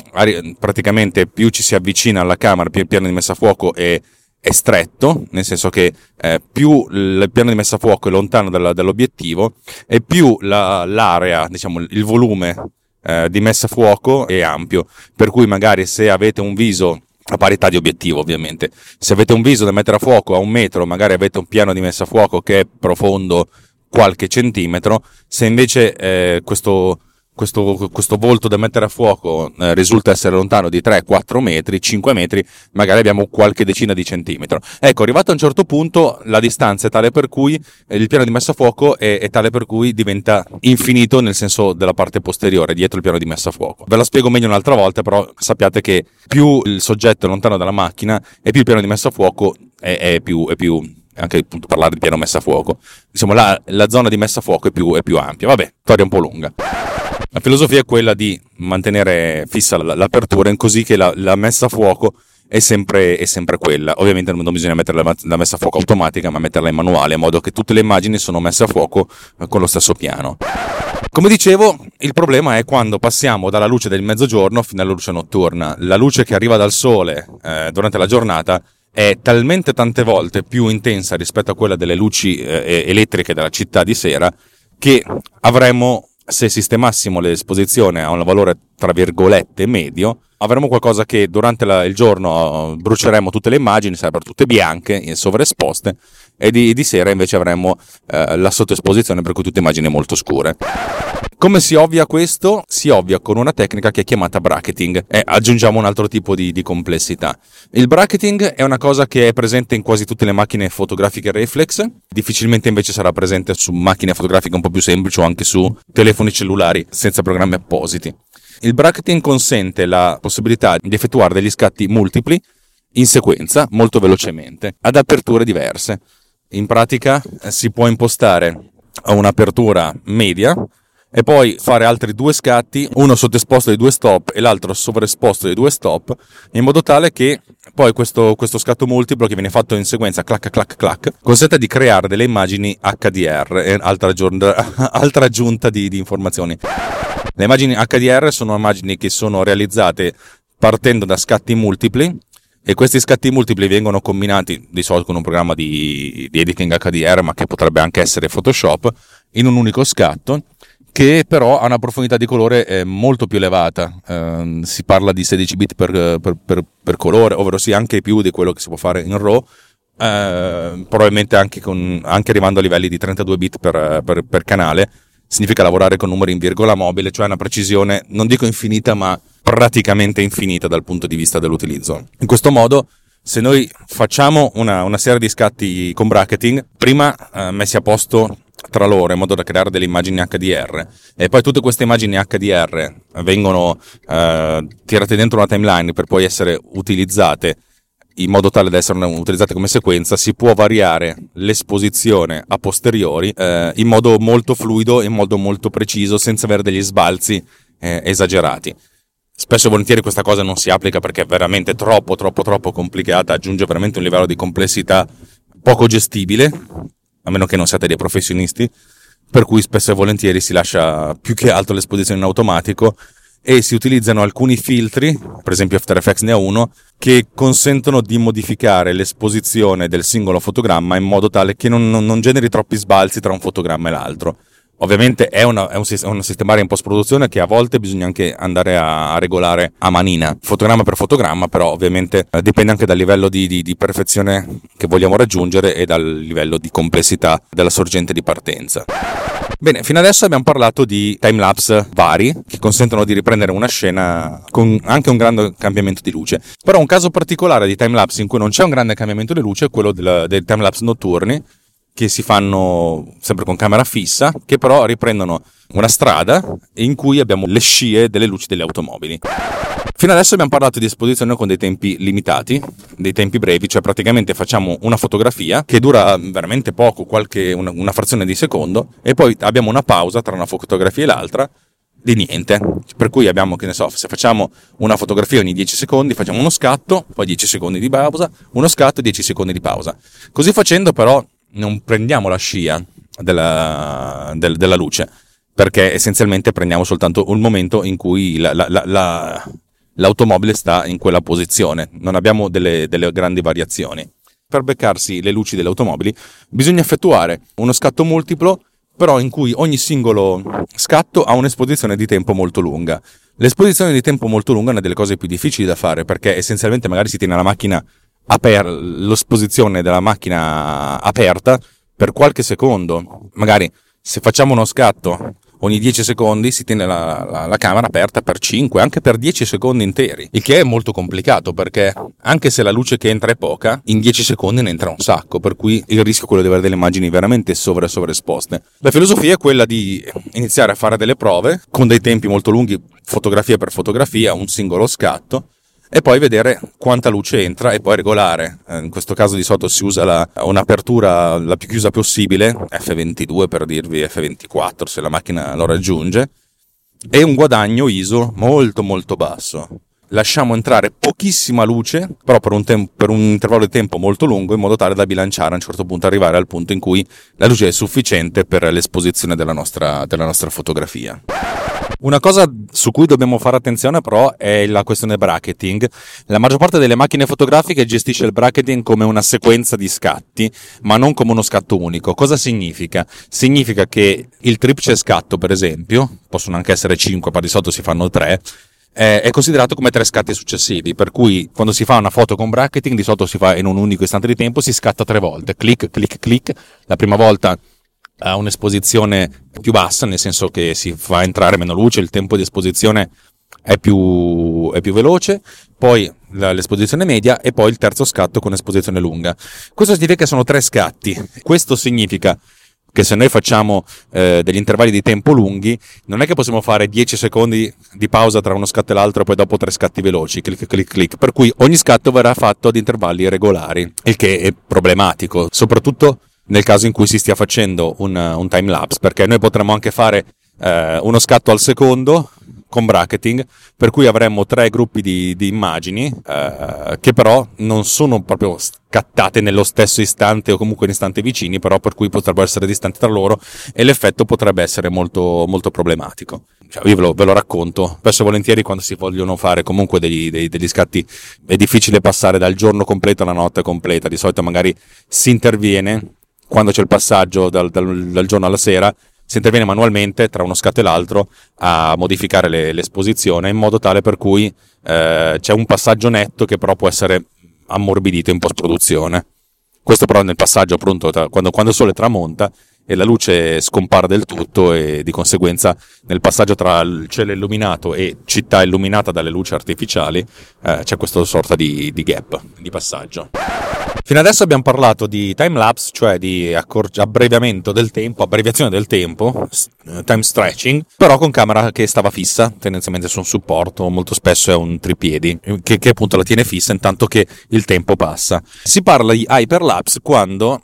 praticamente più ci si avvicina alla camera, più il piano di messa a fuoco è è stretto, nel senso che eh, più il piano di messa a fuoco è lontano dalla, dall'obiettivo e più la, l'area, diciamo il volume eh, di messa a fuoco è ampio, per cui magari se avete un viso a parità di obiettivo ovviamente, se avete un viso da mettere a fuoco a un metro, magari avete un piano di messa a fuoco che è profondo qualche centimetro, se invece eh, questo questo, questo, volto da mettere a fuoco eh, risulta essere lontano di 3, 4 metri, 5 metri, magari abbiamo qualche decina di centimetri. Ecco, arrivato a un certo punto la distanza è tale per cui eh, il piano di messa a fuoco è, è, tale per cui diventa infinito nel senso della parte posteriore, dietro il piano di messa a fuoco. Ve la spiego meglio un'altra volta, però sappiate che più il soggetto è lontano dalla macchina e più il piano di messa a fuoco è, è più, è più anche appunto parlare di piano messa a fuoco. Diciamo, la, la zona di messa a fuoco è più, è più ampia. Vabbè, storia un po' lunga. La filosofia è quella di mantenere fissa l'apertura in così che la, la messa a fuoco è sempre, è sempre, quella. Ovviamente non bisogna mettere la, messa a fuoco automatica, ma metterla in manuale, in modo che tutte le immagini sono messe a fuoco eh, con lo stesso piano. Come dicevo, il problema è quando passiamo dalla luce del mezzogiorno fino alla luce notturna. La luce che arriva dal sole eh, durante la giornata è talmente tante volte più intensa rispetto a quella delle luci eh, elettriche della città di sera che avremmo se sistemassimo l'esposizione a un valore tra virgolette medio, avremo qualcosa che durante la, il giorno uh, bruceremo tutte le immagini, sarebbero tutte bianche, sovraesposte, e di, di sera invece avremo eh, la sottoesposizione per cui tutte immagini molto scure. Come si ovvia questo? Si ovvia con una tecnica che è chiamata bracketing e aggiungiamo un altro tipo di, di complessità. Il bracketing è una cosa che è presente in quasi tutte le macchine fotografiche reflex, difficilmente invece sarà presente su macchine fotografiche un po' più semplici o anche su telefoni cellulari senza programmi appositi. Il bracketing consente la possibilità di effettuare degli scatti multipli in sequenza molto velocemente ad aperture diverse. In pratica eh, si può impostare un'apertura media e poi fare altri due scatti, uno sottoesposto dei due stop e l'altro sovraesposto dei due stop, in modo tale che poi questo, questo scatto multiplo che viene fatto in sequenza clac clac clac consente di creare delle immagini HDR, altra, [laughs] altra aggiunta di, di informazioni. Le immagini HDR sono immagini che sono realizzate partendo da scatti multipli e questi scatti multipli vengono combinati di solito con un programma di, di editing HDR, ma che potrebbe anche essere Photoshop, in un unico scatto che però ha una profondità di colore eh, molto più elevata. Eh, si parla di 16 bit per, per, per, per, colore, ovvero sia anche più di quello che si può fare in RAW, eh, probabilmente anche, con, anche, arrivando a livelli di 32 bit per, canale. Significa lavorare con numeri in virgola mobile, cioè una precisione, non dico infinita, ma praticamente infinita dal punto di vista dell'utilizzo. In questo modo, se noi facciamo una, una serie di scatti con bracketing, prima eh, messi a posto tra loro in modo da creare delle immagini HDR e poi tutte queste immagini HDR vengono eh, tirate dentro una timeline per poi essere utilizzate in modo tale da essere utilizzate come sequenza, si può variare l'esposizione a posteriori eh, in modo molto fluido, in modo molto preciso, senza avere degli sbalzi eh, esagerati. Spesso e volentieri questa cosa non si applica perché è veramente troppo, troppo, troppo complicata, aggiunge veramente un livello di complessità poco gestibile a meno che non siate dei professionisti, per cui spesso e volentieri si lascia più che altro l'esposizione in automatico e si utilizzano alcuni filtri, per esempio After Effects ne ha uno, che consentono di modificare l'esposizione del singolo fotogramma in modo tale che non, non, non generi troppi sbalzi tra un fotogramma e l'altro. Ovviamente è, una, è, un, un sistemare in post-produzione che a volte bisogna anche andare a, a, regolare a manina, fotogramma per fotogramma, però ovviamente eh, dipende anche dal livello di, di, di perfezione che vogliamo raggiungere e dal livello di complessità della sorgente di partenza. Bene, fino adesso abbiamo parlato di timelapse vari che consentono di riprendere una scena con anche un grande cambiamento di luce. Però un caso particolare di timelapse in cui non c'è un grande cambiamento di luce è quello del, dei timelapse notturni che si fanno sempre con camera fissa, che però riprendono una strada in cui abbiamo le scie delle luci delle automobili. Fino adesso abbiamo parlato di esposizione con dei tempi limitati, dei tempi brevi, cioè praticamente facciamo una fotografia che dura veramente poco, qualche, una, una frazione di secondo, e poi abbiamo una pausa tra una fotografia e l'altra di niente. Per cui abbiamo, che ne so, se facciamo una fotografia ogni 10 secondi, facciamo uno scatto, poi 10 secondi di pausa, uno scatto e 10 secondi di pausa. Così facendo però non prendiamo la scia della, del, della luce, perché essenzialmente prendiamo soltanto un momento in cui la, la, la, l'automobile sta in quella posizione, non abbiamo delle, delle grandi variazioni. Per beccarsi le luci delle automobili bisogna effettuare uno scatto multiplo però in cui ogni singolo scatto ha un'esposizione di tempo molto lunga. L'esposizione di tempo molto lunga è una delle cose più difficili da fare perché essenzialmente magari si tiene la macchina aper- l'esposizione della macchina aperta per qualche secondo. Magari se facciamo uno scatto ogni 10 secondi si tiene la, la, la, camera aperta per 5, anche per 10 secondi interi, il che è molto complicato perché anche se la luce che entra è poca, in 10 secondi ne entra un sacco, per cui il rischio è quello di avere delle immagini veramente sovra sovraesposte. La filosofia è quella di iniziare a fare delle prove con dei tempi molto lunghi, fotografia per fotografia, un singolo scatto, e poi vedere quanta luce entra e poi regolare. Eh, in questo caso di solito si usa la, un'apertura la più chiusa possibile, F22 per dirvi F24 se la macchina lo raggiunge, e un guadagno ISO molto molto basso. Lasciamo entrare pochissima luce, però per un, tem- per un intervallo di tempo molto lungo, in modo tale da bilanciare a un certo punto, arrivare al punto in cui la luce è sufficiente per l'esposizione della nostra, della nostra fotografia. Una cosa su cui dobbiamo fare attenzione però è la questione bracketing. La maggior parte delle macchine fotografiche gestisce il bracketing come una sequenza di scatti, ma non come uno scatto unico. Cosa significa? Significa che il triplice scatto, per esempio, possono anche essere 5, ma di solito si fanno 3, è considerato come tre scatti successivi, per cui quando si fa una foto con bracketing di solito si fa in un unico istante di tempo, si scatta tre volte, clic, clic, clic, la prima volta ha un'esposizione più bassa, nel senso che si fa entrare meno luce, il tempo di esposizione è più, è più veloce, poi l'esposizione media e poi il terzo scatto con esposizione lunga. Questo significa che sono tre scatti. Questo significa che se noi facciamo eh, degli intervalli di tempo lunghi, non è che possiamo fare 10 secondi di pausa tra uno scatto e l'altro e poi dopo tre scatti veloci, clic clic clic, per cui ogni scatto verrà fatto ad intervalli regolari, il che è problematico, soprattutto nel caso in cui si stia facendo un, un time lapse, perché noi potremmo anche fare eh, uno scatto al secondo con bracketing, per cui avremmo tre gruppi di, di immagini eh, che però non sono proprio scattate nello stesso istante o comunque in istanti vicini, però per cui potrebbero essere distanti tra loro e l'effetto potrebbe essere molto, molto problematico. Cioè, io ve lo, ve lo, racconto, spesso e volentieri quando si vogliono fare comunque degli, degli, degli scatti è difficile passare dal giorno completo alla notte completa, di solito magari si interviene quando c'è il passaggio dal, dal, dal giorno alla sera si interviene manualmente tra uno scatto e l'altro a modificare le, l'esposizione in modo tale per cui eh, c'è un passaggio netto che però può essere ammorbidito in post produzione. Questo però nel passaggio appunto quando, quando il sole tramonta e la luce scompare del tutto e di conseguenza nel passaggio tra il cielo illuminato e città illuminata dalle luci artificiali eh, c'è questa sorta di, di gap, di passaggio. Fino adesso abbiamo parlato di time lapse, cioè di accorg- abbreviamento del tempo, abbreviazione del tempo, eh, time stretching, però con camera che stava fissa, tendenzialmente su un supporto, molto spesso è un tripiedi, che, che appunto la tiene fissa intanto che il tempo passa. Si parla di hyperlapse quando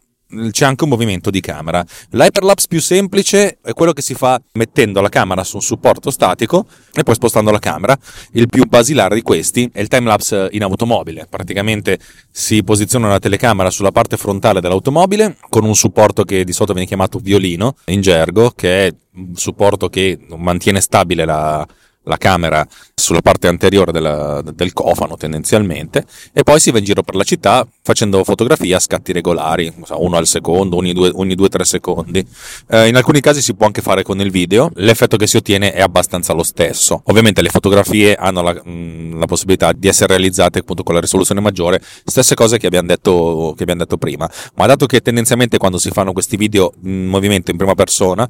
c'è anche un movimento di camera. L'hyperlapse più semplice è quello che si fa mettendo la camera su un supporto statico e poi spostando la camera. Il più basilare di questi è il timelapse in automobile. Praticamente si posiziona la telecamera sulla parte frontale dell'automobile con un supporto che di solito viene chiamato violino in gergo, che è un supporto che mantiene stabile la, la camera sulla parte anteriore della, del cofano tendenzialmente e poi si va in giro per la città facendo fotografie a scatti regolari, uno al secondo, ogni due, ogni due tre secondi. Eh, in alcuni casi si può anche fare con il video, l'effetto che si ottiene è abbastanza lo stesso. Ovviamente le fotografie hanno la, mh, mm, la possibilità di essere realizzate appunto con la risoluzione maggiore, stesse cose che abbiamo detto, che abbiamo detto prima, ma dato che tendenzialmente quando si fanno questi video in movimento in prima persona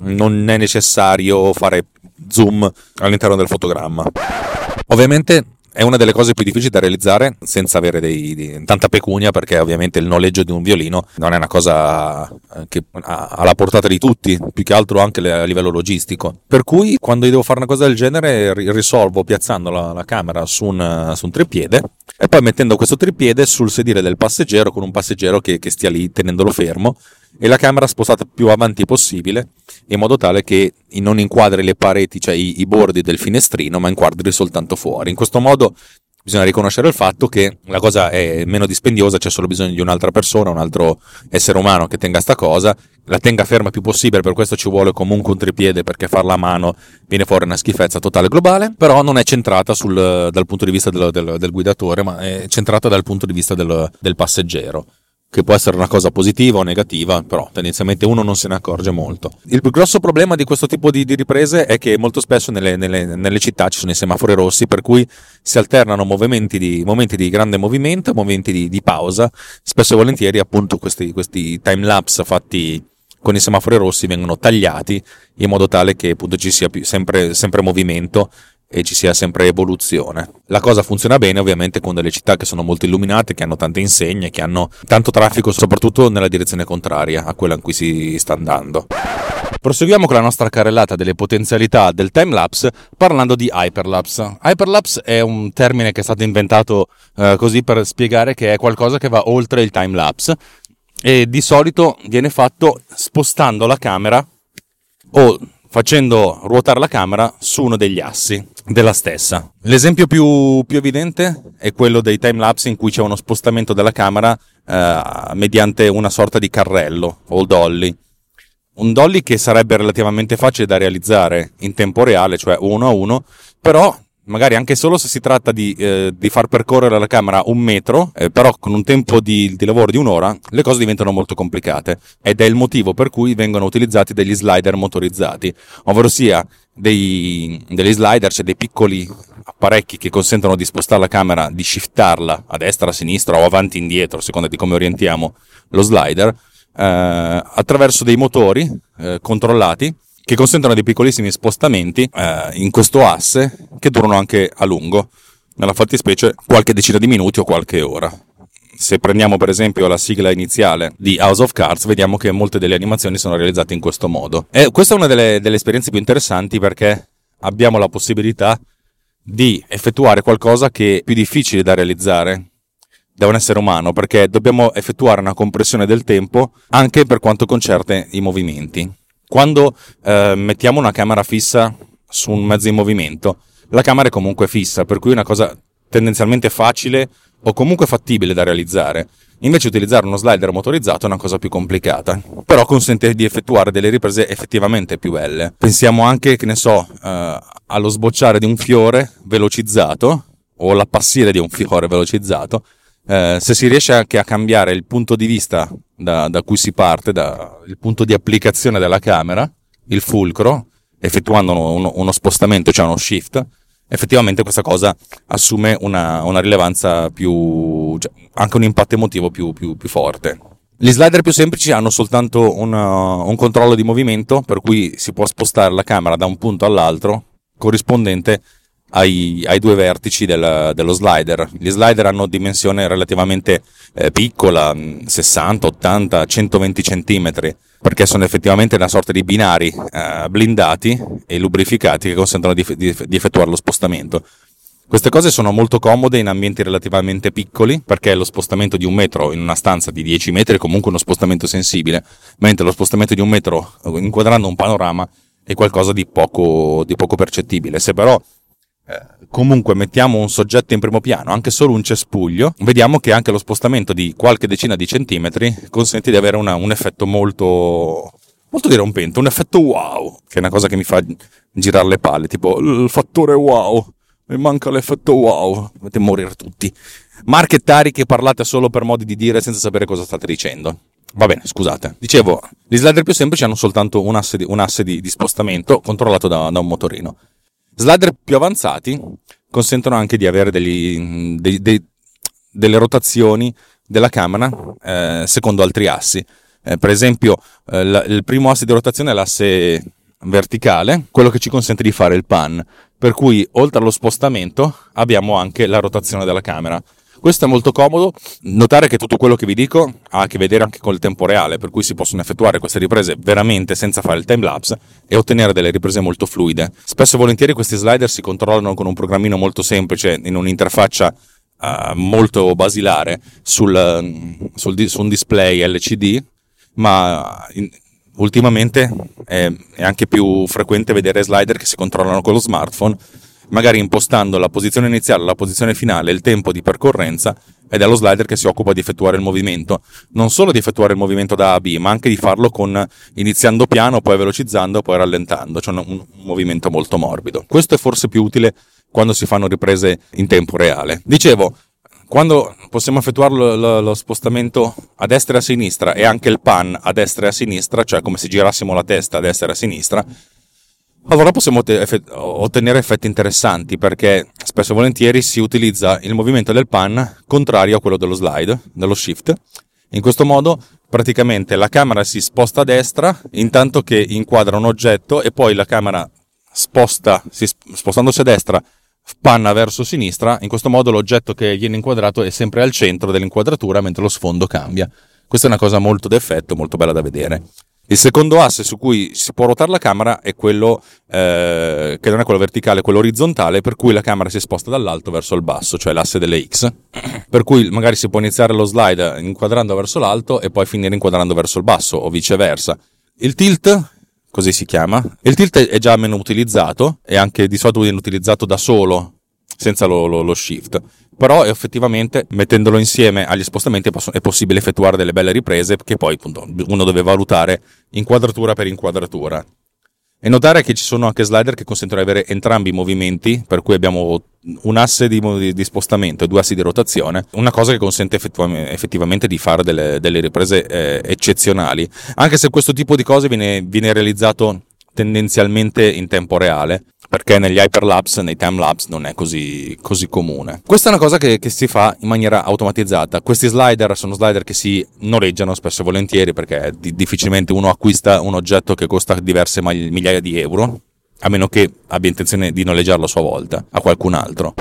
non è necessario fare zoom all'interno del fotogramma. Ovviamente è una delle cose più difficili da realizzare senza avere dei, di, tanta pecunia perché ovviamente il noleggio di un violino non è una cosa eh, che ha alla portata di tutti, più che altro anche a livello logistico. Per cui quando io devo fare una cosa del genere risolvo piazzando la, la camera su un, su un treppiede e poi mettendo questo treppiede sul sedile del passeggero con un passeggero che, che stia lì tenendolo fermo e la camera spostata più avanti possibile in modo tale che non inquadri le pareti, cioè i, i bordi del finestrino, ma inquadri soltanto fuori. In questo modo bisogna riconoscere il fatto che la cosa è meno dispendiosa, c'è solo bisogno di un'altra persona, un altro essere umano che tenga sta cosa, la tenga ferma più possibile, per questo ci vuole comunque un tripiede perché farla a mano viene fuori una schifezza totale globale, però non è centrata sul, dal punto di vista del, del, del, guidatore, ma è centrata dal punto di vista del, del passeggero che può essere una cosa positiva o negativa, però tendenzialmente uno non se ne accorge molto. Il più grosso problema di questo tipo di, di riprese è che molto spesso nelle, nelle, nelle, città ci sono i semafori rossi, per cui si alternano di, momenti di grande movimento e momenti di, di, pausa. Spesso e volentieri, appunto, questi, questi time lapse fatti con i semafori rossi vengono tagliati in modo tale che appunto ci sia sempre, sempre movimento e ci sia sempre evoluzione. La cosa funziona bene ovviamente con delle città che sono molto illuminate, che hanno tante insegne, che hanno tanto traffico soprattutto nella direzione contraria a quella in cui si sta andando. Proseguiamo con la nostra carrellata delle potenzialità del timelapse parlando di hyperlapse. Hyperlapse è un termine che è stato inventato eh, così per spiegare che è qualcosa che va oltre il timelapse e di solito viene fatto spostando la camera o facendo ruotare la camera su uno degli assi della stessa. L'esempio più, più evidente è quello dei timelapse in cui c'è uno spostamento della camera eh, mediante una sorta di carrello o dolly. Un dolly che sarebbe relativamente facile da realizzare in tempo reale, cioè uno a uno, però magari anche solo se si tratta di, eh, di far percorrere la camera un metro, eh, però con un tempo di, di, lavoro di un'ora, le cose diventano molto complicate. Ed è il motivo per cui vengono utilizzati degli slider motorizzati, ovvero sia dei, degli slider, cioè dei piccoli apparecchi che consentono di spostare la camera, di shiftarla a destra, a sinistra o avanti e indietro, a seconda di come orientiamo lo slider, eh, attraverso dei motori eh, controllati che consentono dei piccolissimi spostamenti eh, in questo asse che durano anche a lungo, nella fattispecie qualche decina di minuti o qualche ora. Se prendiamo per esempio la sigla iniziale di House of Cards, vediamo che molte delle animazioni sono realizzate in questo modo. E questa è una delle, delle esperienze più interessanti perché abbiamo la possibilità di effettuare qualcosa che è più difficile da realizzare da un essere umano perché dobbiamo effettuare una compressione del tempo anche per quanto concerne i movimenti. Quando eh, mettiamo una camera fissa su un mezzo in movimento, la camera è comunque fissa, per cui è una cosa tendenzialmente facile o comunque fattibile da realizzare. Invece utilizzare uno slider motorizzato è una cosa più complicata, però consente di effettuare delle riprese effettivamente più belle. Pensiamo anche, che ne so, eh, allo sbocciare di un fiore velocizzato o l'appassire di un fiore velocizzato. Eh, se si riesce anche a cambiare il punto di vista da, da cui si parte, da, il punto di applicazione della camera, il fulcro, effettuando uno, uno spostamento, cioè uno shift, effettivamente questa cosa assume una, una rilevanza più, cioè, anche un impatto emotivo più, più, più, forte. Gli slider più semplici hanno soltanto una, un controllo di movimento, per cui si può spostare la camera da un punto all'altro corrispondente ai, ai due vertici del, dello slider. Gli slider hanno dimensione relativamente eh, piccola, 60, 80, 120 cm, perché sono effettivamente una sorta di binari eh, blindati e lubrificati che consentono di, di, di effettuare lo spostamento. Queste cose sono molto comode in ambienti relativamente piccoli perché lo spostamento di un metro in una stanza di 10 metri è comunque uno spostamento sensibile, mentre lo spostamento di un metro inquadrando un panorama è qualcosa di poco, di poco percettibile. Se però comunque mettiamo un soggetto in primo piano, anche solo un cespuglio, vediamo che anche lo spostamento di qualche decina di centimetri consente di avere una, un effetto molto, molto dirompente, un effetto wow, che è una cosa che mi fa girare le palle, tipo il fattore wow, mi manca l'effetto wow, dovete morire tutti. Marchettari che parlate solo per modi di dire senza sapere cosa state dicendo. Va bene, scusate. Dicevo, gli slider più semplici hanno soltanto un asse di, un asse di, di spostamento controllato da, da un motorino. Slider più avanzati consentono anche di avere degli, dei, dei, delle rotazioni della camera eh, secondo altri assi. Eh, per esempio, eh, la, il primo asse di rotazione è l'asse verticale, quello che ci consente di fare il pan, per cui oltre allo spostamento abbiamo anche la rotazione della camera. Questo è molto comodo. Notare che tutto quello che vi dico ha a che vedere anche con il tempo reale, per cui si possono effettuare queste riprese veramente senza fare il time lapse e ottenere delle riprese molto fluide. Spesso e volentieri questi slider si controllano con un programmino molto semplice in un'interfaccia uh, molto basilare sul, sul, su un display LCD, ma in, ultimamente è, è anche più frequente vedere slider che si controllano con lo smartphone magari impostando la posizione iniziale, la posizione finale, il tempo di percorrenza ed è lo slider che si occupa di effettuare il movimento, non solo di effettuare il movimento da A a B, ma anche di farlo con iniziando piano, poi velocizzando, poi rallentando, cioè un, movimento molto morbido. Questo è forse più utile quando si fanno riprese in tempo reale. Dicevo, quando possiamo effettuare lo, lo, lo, spostamento a destra e a sinistra e anche il pan a destra e a sinistra, cioè come se girassimo la testa a destra e a sinistra, allora possiamo ottenere effetti interessanti perché spesso e volentieri si utilizza il movimento del pan contrario a quello dello slide, dello shift. In questo modo praticamente la camera si sposta a destra intanto che inquadra un oggetto e poi la camera sposta, spostandosi a destra panna verso sinistra, in questo modo l'oggetto che viene inquadrato è sempre al centro dell'inquadratura mentre lo sfondo cambia. Questa è una cosa molto d'effetto, molto bella da vedere. Il secondo asse su cui si può ruotare la camera è quello eh, che non è quello verticale, quello orizzontale, per cui la camera si sposta dall'alto verso il basso, cioè l'asse delle X. [clears throat] Per cui magari si può iniziare lo slide inquadrando verso l'alto e poi finire inquadrando verso il basso o viceversa. Il tilt, così si chiama, il tilt è già meno utilizzato e anche di solito viene utilizzato da solo senza lo, lo, lo shift però effettivamente mettendolo insieme agli spostamenti è possibile effettuare delle belle riprese che poi appunto uno deve valutare inquadratura per inquadratura. E notare che ci sono anche slider che consentono di avere entrambi i movimenti, per cui abbiamo un asse di, di, spostamento e due assi di rotazione, una cosa che consente effettivamente di fare delle, delle riprese eh, eccezionali, anche se questo tipo di cose viene, viene realizzato tendenzialmente in tempo reale perché negli hyperlapse, nei timelapse non è così, così, comune. Questa è una cosa che, che, si fa in maniera automatizzata. Questi slider sono slider che si noleggiano spesso e volentieri perché di, difficilmente uno acquista un oggetto che costa diverse migliaia di euro, a meno che abbia intenzione di noleggiarlo a sua volta a qualcun altro.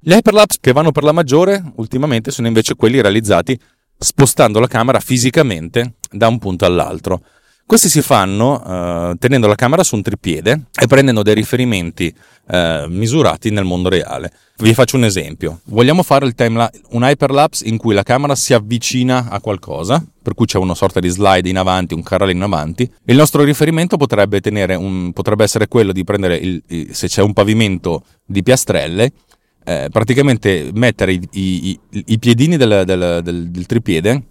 Gli hyperlapse che vanno per la maggiore ultimamente sono invece quelli realizzati spostando la camera fisicamente da un punto all'altro. Questi si fanno eh, tenendo la camera su un tripiede e prendendo dei riferimenti eh, misurati nel mondo reale. Vi faccio un esempio. Vogliamo fare la- un hyperlapse in cui la camera si avvicina a qualcosa, per cui c'è una sorta di slide in avanti, un carrello in avanti. Il nostro riferimento potrebbe, un, potrebbe essere quello di prendere, il, se c'è un pavimento di piastrelle, eh, praticamente mettere i, i, i, i piedini del, del, del, del tripiede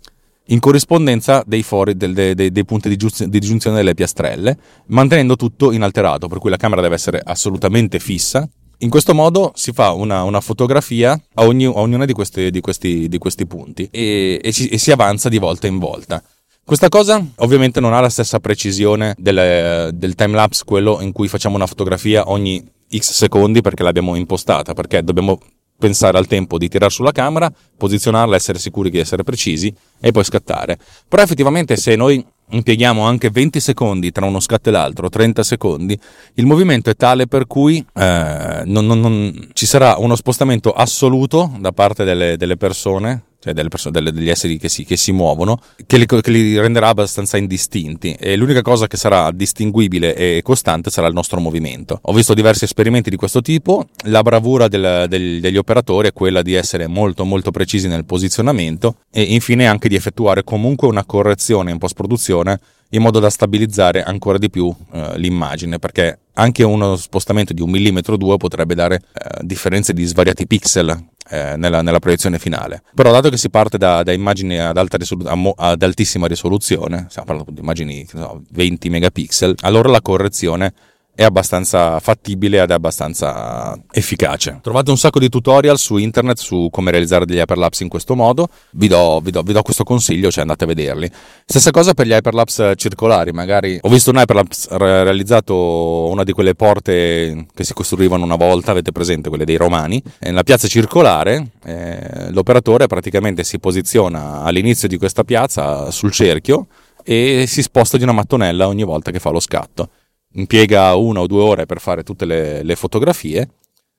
in corrispondenza dei fori, del, dei, dei, dei, punti di, giunzione, di giunzione delle piastrelle, mantenendo tutto inalterato, per cui la camera deve essere assolutamente fissa. In questo modo si fa una, una fotografia a, ogni, a ognuna di, questi, di, questi, di questi punti e, e, ci, e si avanza di volta in volta. Questa cosa ovviamente non ha la stessa precisione del, del timelapse, quello in cui facciamo una fotografia ogni x secondi perché l'abbiamo impostata, perché dobbiamo pensare al tempo di tirare sulla camera, posizionarla, essere sicuri di essere precisi e poi scattare. Però effettivamente se noi impieghiamo anche 20 secondi tra uno scatto e l'altro, 30 secondi, il movimento è tale per cui eh, non, non, non, ci sarà uno spostamento assoluto da parte delle, delle persone cioè delle persone, delle, degli esseri che si, che si muovono, che li, che li, renderà abbastanza indistinti e l'unica cosa che sarà distinguibile e costante sarà il nostro movimento. Ho visto diversi esperimenti di questo tipo, la bravura del, del, degli operatori è quella di essere molto molto precisi nel posizionamento e infine anche di effettuare comunque una correzione in post-produzione in modo da stabilizzare ancora di più eh, l'immagine, perché anche uno spostamento di un millimetro o due potrebbe dare eh, differenze di svariati pixel eh, nella, nella, proiezione finale. Però dato che si parte da, da immagini ad, risolu- ad, altissima risoluzione, stiamo parlando di immagini so, 20 megapixel, allora la correzione è abbastanza fattibile ed è abbastanza efficace. Trovate un sacco di tutorial su internet su come realizzare degli hyperlapse in questo modo, vi do, vi do, vi do questo consiglio, cioè andate a vederli. Stessa cosa per gli hyperlapse circolari, magari ho visto un hyperlapse realizzato una di quelle porte che si costruivano una volta, avete presente quelle dei romani, nella piazza circolare eh, l'operatore praticamente si posiziona all'inizio di questa piazza sul cerchio e si sposta di una mattonella ogni volta che fa lo scatto impiega una o due ore per fare tutte le, le fotografie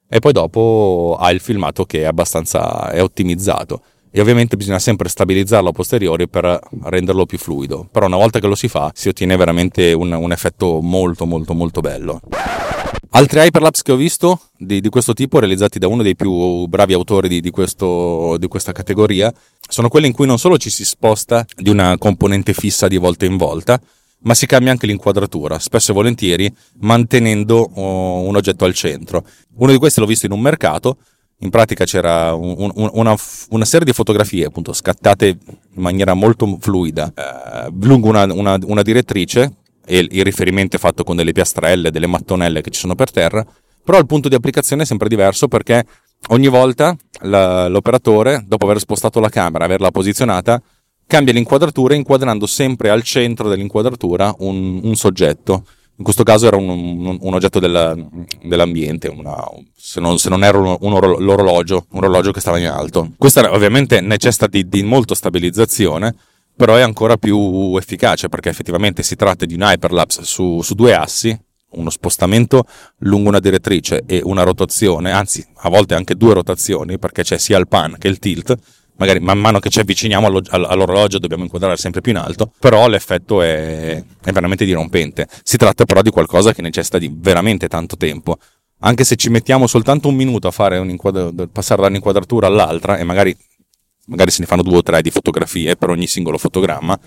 e poi dopo ha il filmato che è abbastanza è ottimizzato. E ovviamente bisogna sempre stabilizzarlo a posteriori per renderlo più fluido. Però una volta che lo si fa si ottiene veramente un, un effetto molto molto molto bello. Altri hyperlapse che ho visto di, di, questo tipo realizzati da uno dei più bravi autori di, di, questo, di questa categoria sono quelli in cui non solo ci si sposta di una componente fissa di volta in volta ma si cambia anche l'inquadratura, spesso e volentieri mantenendo uh, un oggetto al centro. Uno di questi l'ho visto in un mercato, in pratica c'era un, un, una, una, serie di fotografie appunto scattate in maniera molto fluida eh, lungo una, una, una direttrice e il riferimento è fatto con delle piastrelle, delle mattonelle che ci sono per terra, però il punto di applicazione è sempre diverso perché ogni volta la, l'operatore, dopo aver spostato la camera, averla posizionata, cambia l'inquadratura inquadrando sempre al centro dell'inquadratura un, un soggetto. In questo caso era un, un, oggetto della, dell'ambiente, una, se, non, se, non, era un, l'orologio, un orologio che stava in alto. Questa ovviamente necessita di, di molta stabilizzazione, però è ancora più efficace perché effettivamente si tratta di un hyperlapse su, su due assi, uno spostamento lungo una direttrice e una rotazione, anzi a volte anche due rotazioni perché c'è sia il pan che il tilt magari man mano che ci avviciniamo all'orologio dobbiamo inquadrare sempre più in alto, però l'effetto è, è veramente dirompente. Si tratta però di qualcosa che necessita di veramente tanto tempo. Anche se ci mettiamo soltanto un minuto a fare un inquadra- passare da un'inquadratura all'altra e magari, magari se ne fanno due o tre di fotografie per ogni singolo fotogramma,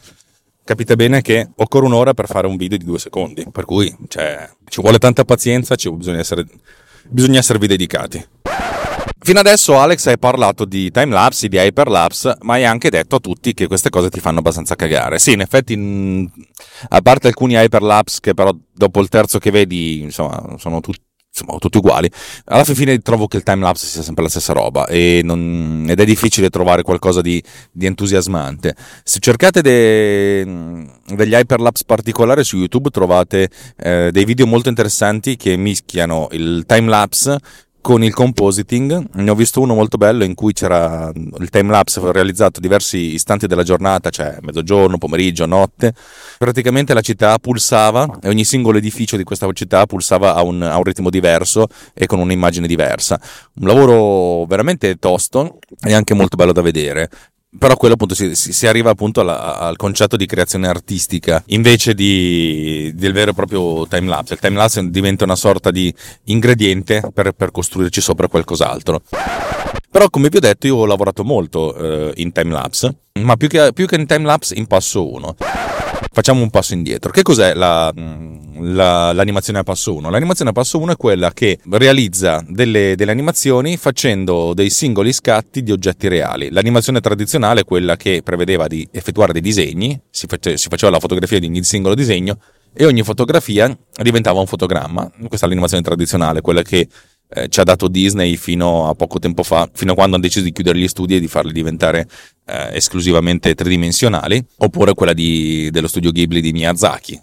capite bene che occorre un'ora per fare un video di due secondi. Per cui cioè, ci vuole tanta pazienza, ci bisogna, essere, bisogna esservi dedicati. Fino adesso Alex hai parlato di timelapse, di hyperlapse, ma hai anche detto a tutti che queste cose ti fanno abbastanza cagare. Sì, in effetti, a parte alcuni hyperlapse che però dopo il terzo che vedi, insomma, sono tutti insomma, tutti uguali. Alla fine trovo che il timelapse sia sempre la stessa roba non, ed è difficile trovare qualcosa di, di entusiasmante. Se cercate de, degli hyperlapse particolari su YouTube trovate eh, dei video molto interessanti che mischiano il timelapse con il compositing. Ne ho visto uno molto bello in cui c'era il time lapse realizzato diversi istanti della giornata, cioè mezzogiorno, pomeriggio, notte. Praticamente la città pulsava e ogni singolo edificio di questa città pulsava a un, a un ritmo diverso e con un'immagine diversa. Un lavoro veramente tosto e anche molto bello da vedere però quello appunto si, si arriva appunto alla, al concetto di creazione artistica invece di, del vero e proprio time lapse. Il time lapse diventa una sorta di ingrediente per, per costruirci sopra qualcos'altro. Però come vi ho detto io ho lavorato molto eh, in time lapse, ma più che, più che in time lapse in passo 1. Facciamo un passo indietro. Che cos'è la, la, l'animazione a passo 1? L'animazione a passo 1 è quella che realizza delle, delle, animazioni facendo dei singoli scatti di oggetti reali. L'animazione tradizionale è quella che prevedeva di effettuare dei disegni, si, face, si faceva la fotografia di ogni singolo disegno e ogni fotografia diventava un fotogramma. Questa è l'animazione tradizionale, quella che eh, ci ha dato Disney fino a poco tempo fa, fino a quando hanno deciso di chiudere gli studi e di farli diventare eh, esclusivamente tridimensionali, oppure quella di, dello studio Ghibli di Miyazaki,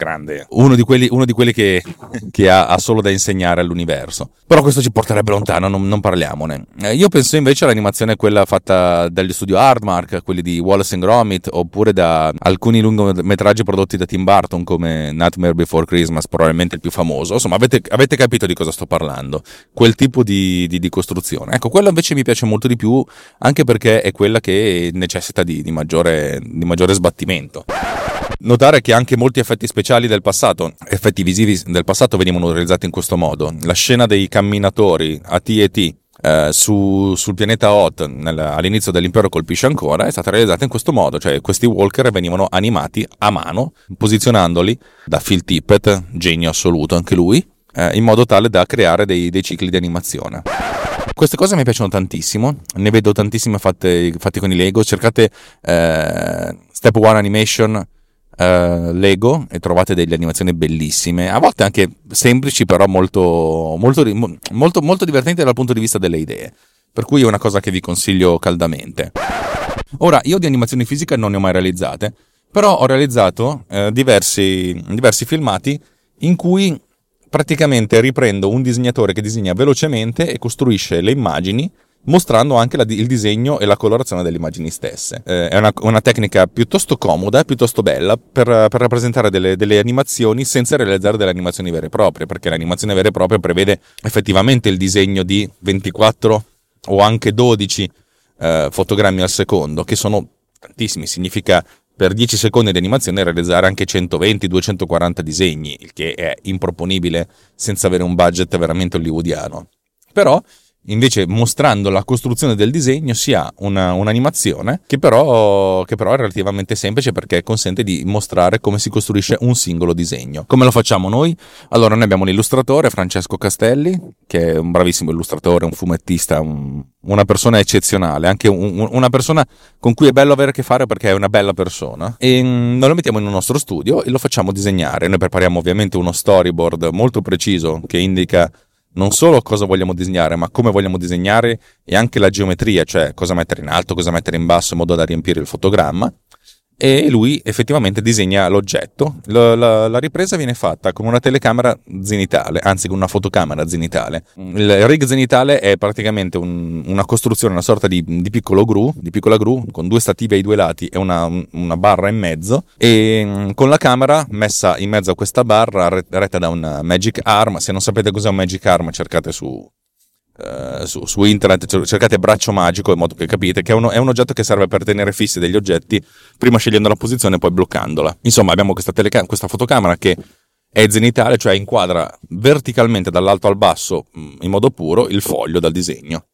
grande, uno di quelli, uno di quelli che, che ha, ha, solo da insegnare all'universo. Però questo ci porterebbe lontano, non, non parliamone. Eh, io penso invece all'animazione quella fatta dagli studio Hardmark, quelli di Wallace and Gromit, oppure da alcuni lungometraggi prodotti da Tim Burton come Nightmare Before Christmas, probabilmente il più famoso. Insomma, avete, avete capito di cosa sto parlando. Quel tipo di, di, di, costruzione. Ecco, quella invece mi piace molto di più, anche perché è quella che necessita di, di maggiore, maggiore sbattimento. Notare che anche molti effetti speciali del passato, effetti visivi del passato venivano realizzati in questo modo. La scena dei camminatori AT&T eh, su, sul pianeta Hot nel, all'inizio dell'impero colpisce ancora è stata realizzata in questo modo, cioè questi walker venivano animati a mano, posizionandoli da Phil Tippett, genio assoluto anche lui, eh, in modo tale da creare dei, dei, cicli di animazione. Queste cose mi piacciono tantissimo, ne vedo tantissime fatte, fatte con i Lego, cercate eh, Step One Animation uh, Lego e trovate delle animazioni bellissime, a volte anche semplici, però molto, molto, molto, molto divertenti dal punto di vista delle idee. Per cui è una cosa che vi consiglio caldamente. Ora, io di animazioni fisiche non ne ho mai realizzate, però ho realizzato eh, diversi, diversi filmati in cui praticamente riprendo un disegnatore che disegna velocemente e costruisce le immagini mostrando anche la, il disegno e la colorazione delle immagini stesse. Eh, è una, una, tecnica piuttosto comoda, piuttosto bella per, per rappresentare delle, delle, animazioni senza realizzare delle animazioni vere e proprie, perché l'animazione vera e propria prevede effettivamente il disegno di 24 o anche 12 eh, fotogrammi al secondo, che sono tantissimi, significa per 10 secondi di animazione realizzare anche 120-240 disegni, il che è improponibile senza avere un budget veramente hollywoodiano. Però invece mostrando la costruzione del disegno si ha una, un'animazione che però, che però, è relativamente semplice perché consente di mostrare come si costruisce un singolo disegno. Come lo facciamo noi? Allora noi abbiamo l'illustratore Francesco Castelli che è un bravissimo illustratore, un fumettista, un, una persona eccezionale, anche un, una persona con cui è bello avere a che fare perché è una bella persona e mm, noi lo mettiamo in un nostro studio e lo facciamo disegnare. Noi prepariamo ovviamente uno storyboard molto preciso che indica non solo cosa vogliamo disegnare, ma come vogliamo disegnare e anche la geometria, cioè cosa mettere in alto, cosa mettere in basso in modo da riempire il fotogramma e lui effettivamente disegna l'oggetto. La, la, la, ripresa viene fatta con una telecamera zenitale, anzi con una fotocamera zenitale. Il rig zenitale è praticamente un, una costruzione, una sorta di, di, piccolo gru, di piccola gru con due stative ai due lati e una, una, barra in mezzo e con la camera messa in mezzo a questa barra retta da un Magic Arm. Se non sapete cos'è un Magic Arm cercate su, Uh, su, su, internet cercate braccio magico in modo che capite che è, uno, è, un oggetto che serve per tenere fissi degli oggetti prima scegliendo la posizione e poi bloccandola. Insomma abbiamo questa, teleca- questa fotocamera che è zenitale cioè inquadra verticalmente dall'alto al basso mm, in modo puro il foglio dal disegno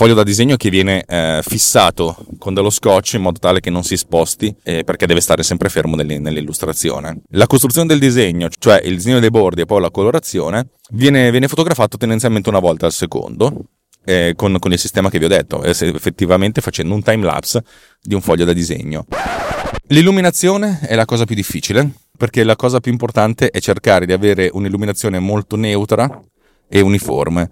foglio da disegno che viene eh, fissato con dello scotch in modo tale che non si sposti eh, perché deve stare sempre fermo nell'illustrazione. La costruzione del disegno, cioè il disegno dei bordi e poi la colorazione, viene, viene fotografato tendenzialmente una volta al secondo. Eh, con, con, il sistema che vi ho detto, effettivamente facendo un time lapse di un foglio da disegno. L'illuminazione è la cosa più difficile perché la cosa più importante è cercare di avere un'illuminazione molto neutra e uniforme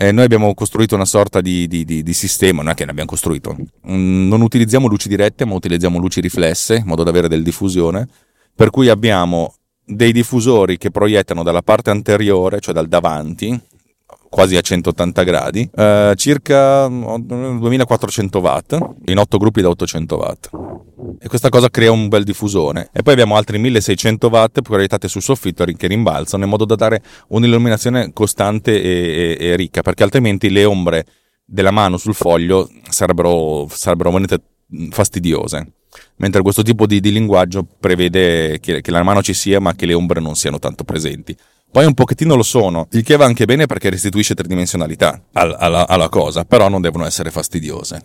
eh, noi abbiamo costruito una sorta di, di, di, di, sistema, non è che ne abbiamo costruito, mm, non utilizziamo luci dirette ma utilizziamo luci riflesse in modo da avere del diffusione, per cui abbiamo dei diffusori che proiettano dalla parte anteriore, cioè dal davanti, quasi a 180 gradi, eh, circa 2400 watt, in 8 gruppi da 800 watt. E questa cosa crea un bel diffusore. E poi abbiamo altri 1600 watt proiettati sul soffitto che rimbalzano in modo da dare un'illuminazione costante e, e, e ricca, perché altrimenti le ombre della mano sul foglio sarebbero, sarebbero veramente fastidiose. Mentre questo tipo di, di linguaggio prevede che, che la mano ci sia ma che le ombre non siano tanto presenti. Poi un pochettino lo sono, il che va anche bene perché restituisce tridimensionalità alla, alla, cosa, però non devono essere fastidiose.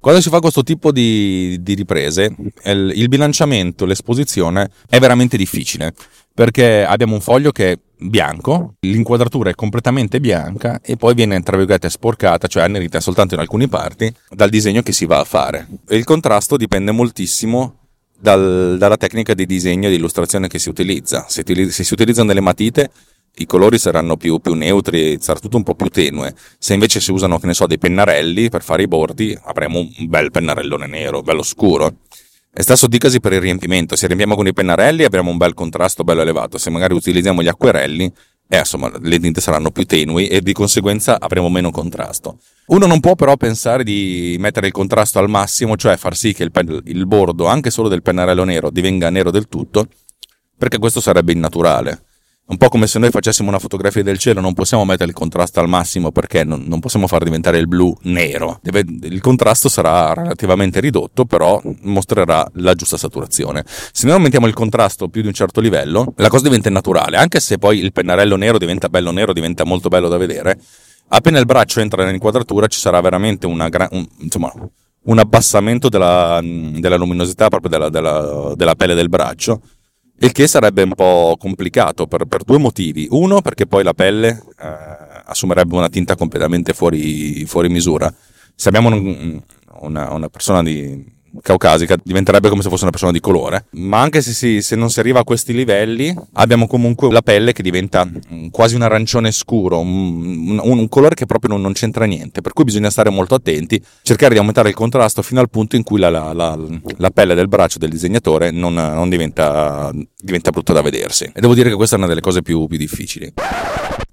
Quando si fa questo tipo di, di riprese, il, il bilanciamento, l'esposizione è veramente difficile perché abbiamo un foglio che è bianco, l'inquadratura è completamente bianca e poi viene tra virgolette sporcata, cioè annerita soltanto in alcune parti, dal disegno che si va a fare. E il contrasto dipende moltissimo dal, dalla tecnica di disegno e di illustrazione che si utilizza. Se, se, si utilizzano delle matite, i colori saranno più, più, neutri, sarà tutto un po' più tenue. Se invece si usano, che ne so, dei pennarelli per fare i bordi, avremo un bel pennarellone nero, bello scuro. E stesso dicasi per il riempimento. Se riempiamo con i pennarelli abbiamo un bel contrasto bello elevato. Se magari utilizziamo gli acquerelli, eh, insomma, le tinte saranno più tenui e di conseguenza avremo meno contrasto. Uno non può però pensare di mettere il contrasto al massimo, cioè far sì che il, pen- il bordo, anche solo del pennarello nero, divenga nero del tutto, perché questo sarebbe innaturale. Un po' come se noi facessimo una fotografia del cielo, non possiamo mettere il contrasto al massimo perché non, non possiamo far diventare il blu nero. Deve, il contrasto sarà relativamente ridotto, però mostrerà la giusta saturazione. Se noi aumentiamo il contrasto più di un certo livello, la cosa diventa naturale, anche se poi il pennarello nero diventa bello nero, diventa molto bello da vedere. Appena il braccio entra nell'inquadratura ci sarà veramente una gra- un, insomma, un abbassamento della, della luminosità proprio della, della, della pelle del braccio il che sarebbe un po' complicato per, per due motivi. Uno, perché poi la pelle eh, assumerebbe una tinta completamente fuori, fuori misura. Se abbiamo un, una, una persona di, caucasica diventerebbe come se fosse una persona di colore. Ma anche se, si, se, non si arriva a questi livelli, abbiamo comunque la pelle che diventa quasi un arancione scuro, un, un, un colore che proprio non, non, c'entra niente. Per cui bisogna stare molto attenti, cercare di aumentare il contrasto fino al punto in cui la, la, la, la pelle del braccio del disegnatore non, non diventa, diventa, brutta da vedersi. E devo dire che questa è una delle cose più, più difficili.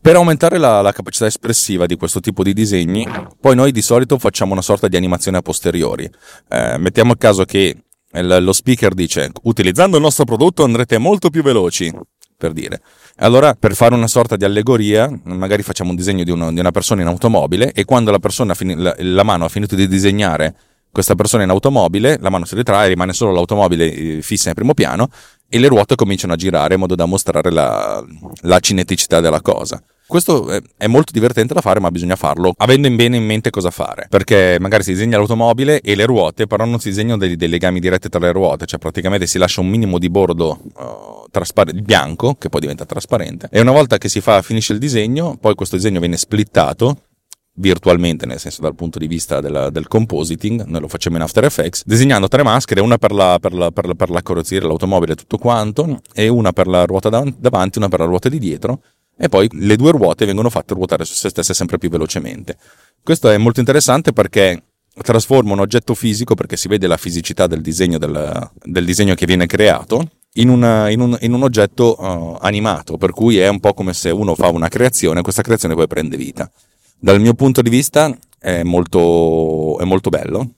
Per aumentare la, la, capacità espressiva di questo tipo di disegni, poi noi di solito facciamo una sorta di animazione a posteriori. Eh, mettiamo il caso che il, lo speaker dice utilizzando il nostro prodotto andrete molto più veloci, per dire. Allora, per fare una sorta di allegoria, magari facciamo un disegno di, uno, di una persona in automobile e quando la, persona, la, la mano ha finito di disegnare questa persona in automobile, la mano si ritrae, rimane solo l'automobile eh, fissa in primo piano e le ruote cominciano a girare in modo da mostrare la, la cineticità della cosa. Questo è molto divertente da fare, ma bisogna farlo avendo in bene in mente cosa fare. Perché magari si disegna l'automobile e le ruote, però non si disegnano dei, dei legami diretti tra le ruote, cioè praticamente si lascia un minimo di bordo uh, traspar- bianco, che poi diventa trasparente. E una volta che si fa, finisce il disegno, poi questo disegno viene splittato virtualmente, nel senso dal punto di vista della, del compositing, noi lo facciamo in After Effects, disegnando tre maschere, una per la, per la, per la, per la carrozzeria, l'automobile tutto quanto, e una per la ruota davanti, una per la ruota di dietro, e poi le due ruote vengono fatte ruotare su se stesse sempre più velocemente. Questo è molto interessante perché trasforma un oggetto fisico, perché si vede la fisicità del disegno, del, del disegno che viene creato, in, una, in, un, in un, oggetto uh, animato, per cui è un po' come se uno fa una creazione e questa creazione poi prende vita. Dal mio punto di vista è molto, è molto bello,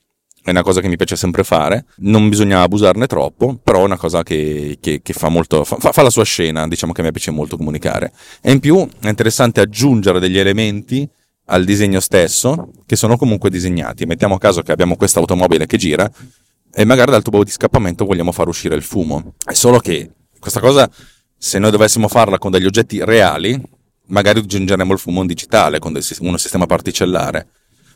è una cosa che mi piace sempre fare, non bisogna abusarne troppo, però è una cosa che, che, che fa, molto, fa, fa, la sua scena, diciamo che mi piace molto comunicare. E in più è interessante aggiungere degli elementi al disegno stesso che sono comunque disegnati. Mettiamo a caso che abbiamo questa automobile che gira e magari dal tubo di scappamento vogliamo far uscire il fumo. È solo che questa cosa, se noi dovessimo farla con degli oggetti reali, magari aggiungeremo il fumo in digitale con uno sistema particellare.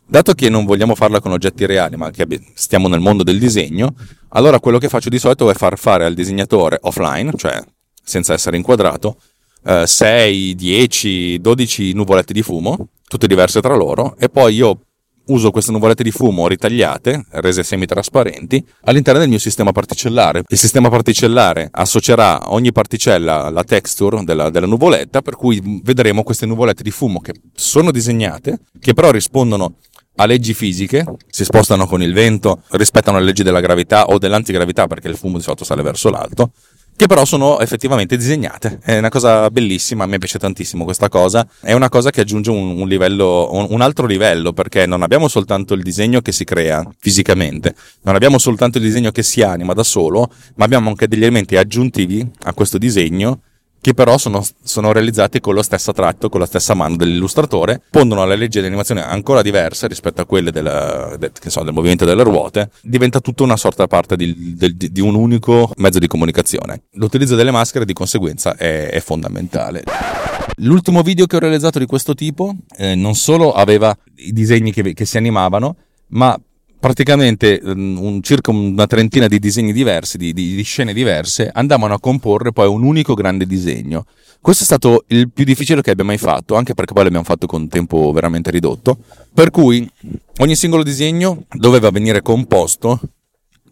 Dato che non vogliamo farla con oggetti reali, ma che stiamo nel mondo del disegno, allora quello che faccio di solito è far fare al disegnatore offline, cioè senza essere inquadrato, eh, 6, 10, 12 nuvolette di fumo, tutte diverse tra loro, e poi io uso queste nuvolette di fumo ritagliate, rese semi-trasparenti, all'interno del mio sistema particellare. Il sistema particellare associerà ogni particella alla texture della, della, nuvoletta, per cui vedremo queste nuvolette di fumo che sono disegnate, che però rispondono a leggi fisiche, si spostano con il vento, rispettano le leggi della gravità o dell'antigravità perché il fumo di solito sale verso l'alto, che però sono effettivamente disegnate. È una cosa bellissima, a me piace tantissimo questa cosa. È una cosa che aggiunge un, un livello, un, un, altro livello, perché non abbiamo soltanto il disegno che si crea fisicamente, non abbiamo soltanto il disegno che si anima da solo, ma abbiamo anche degli elementi aggiuntivi a questo disegno che però sono, sono, realizzati con lo stesso tratto, con la stessa mano dell'illustratore, pondono alle leggi di animazione ancora diverse rispetto a quelle della, del, so, del, movimento delle ruote, diventa tutta una sorta parte di, di, di, un unico mezzo di comunicazione. L'utilizzo delle maschere di conseguenza è, è fondamentale. L'ultimo video che ho realizzato di questo tipo eh, non solo aveva i disegni che, che si animavano, ma praticamente mm, un, circa una trentina di disegni diversi, di, di, di, scene diverse, andavano a comporre poi un unico grande disegno. Questo è stato il più difficile che abbia mai fatto, anche perché poi l'abbiamo fatto con tempo veramente ridotto, per cui ogni singolo disegno doveva venire composto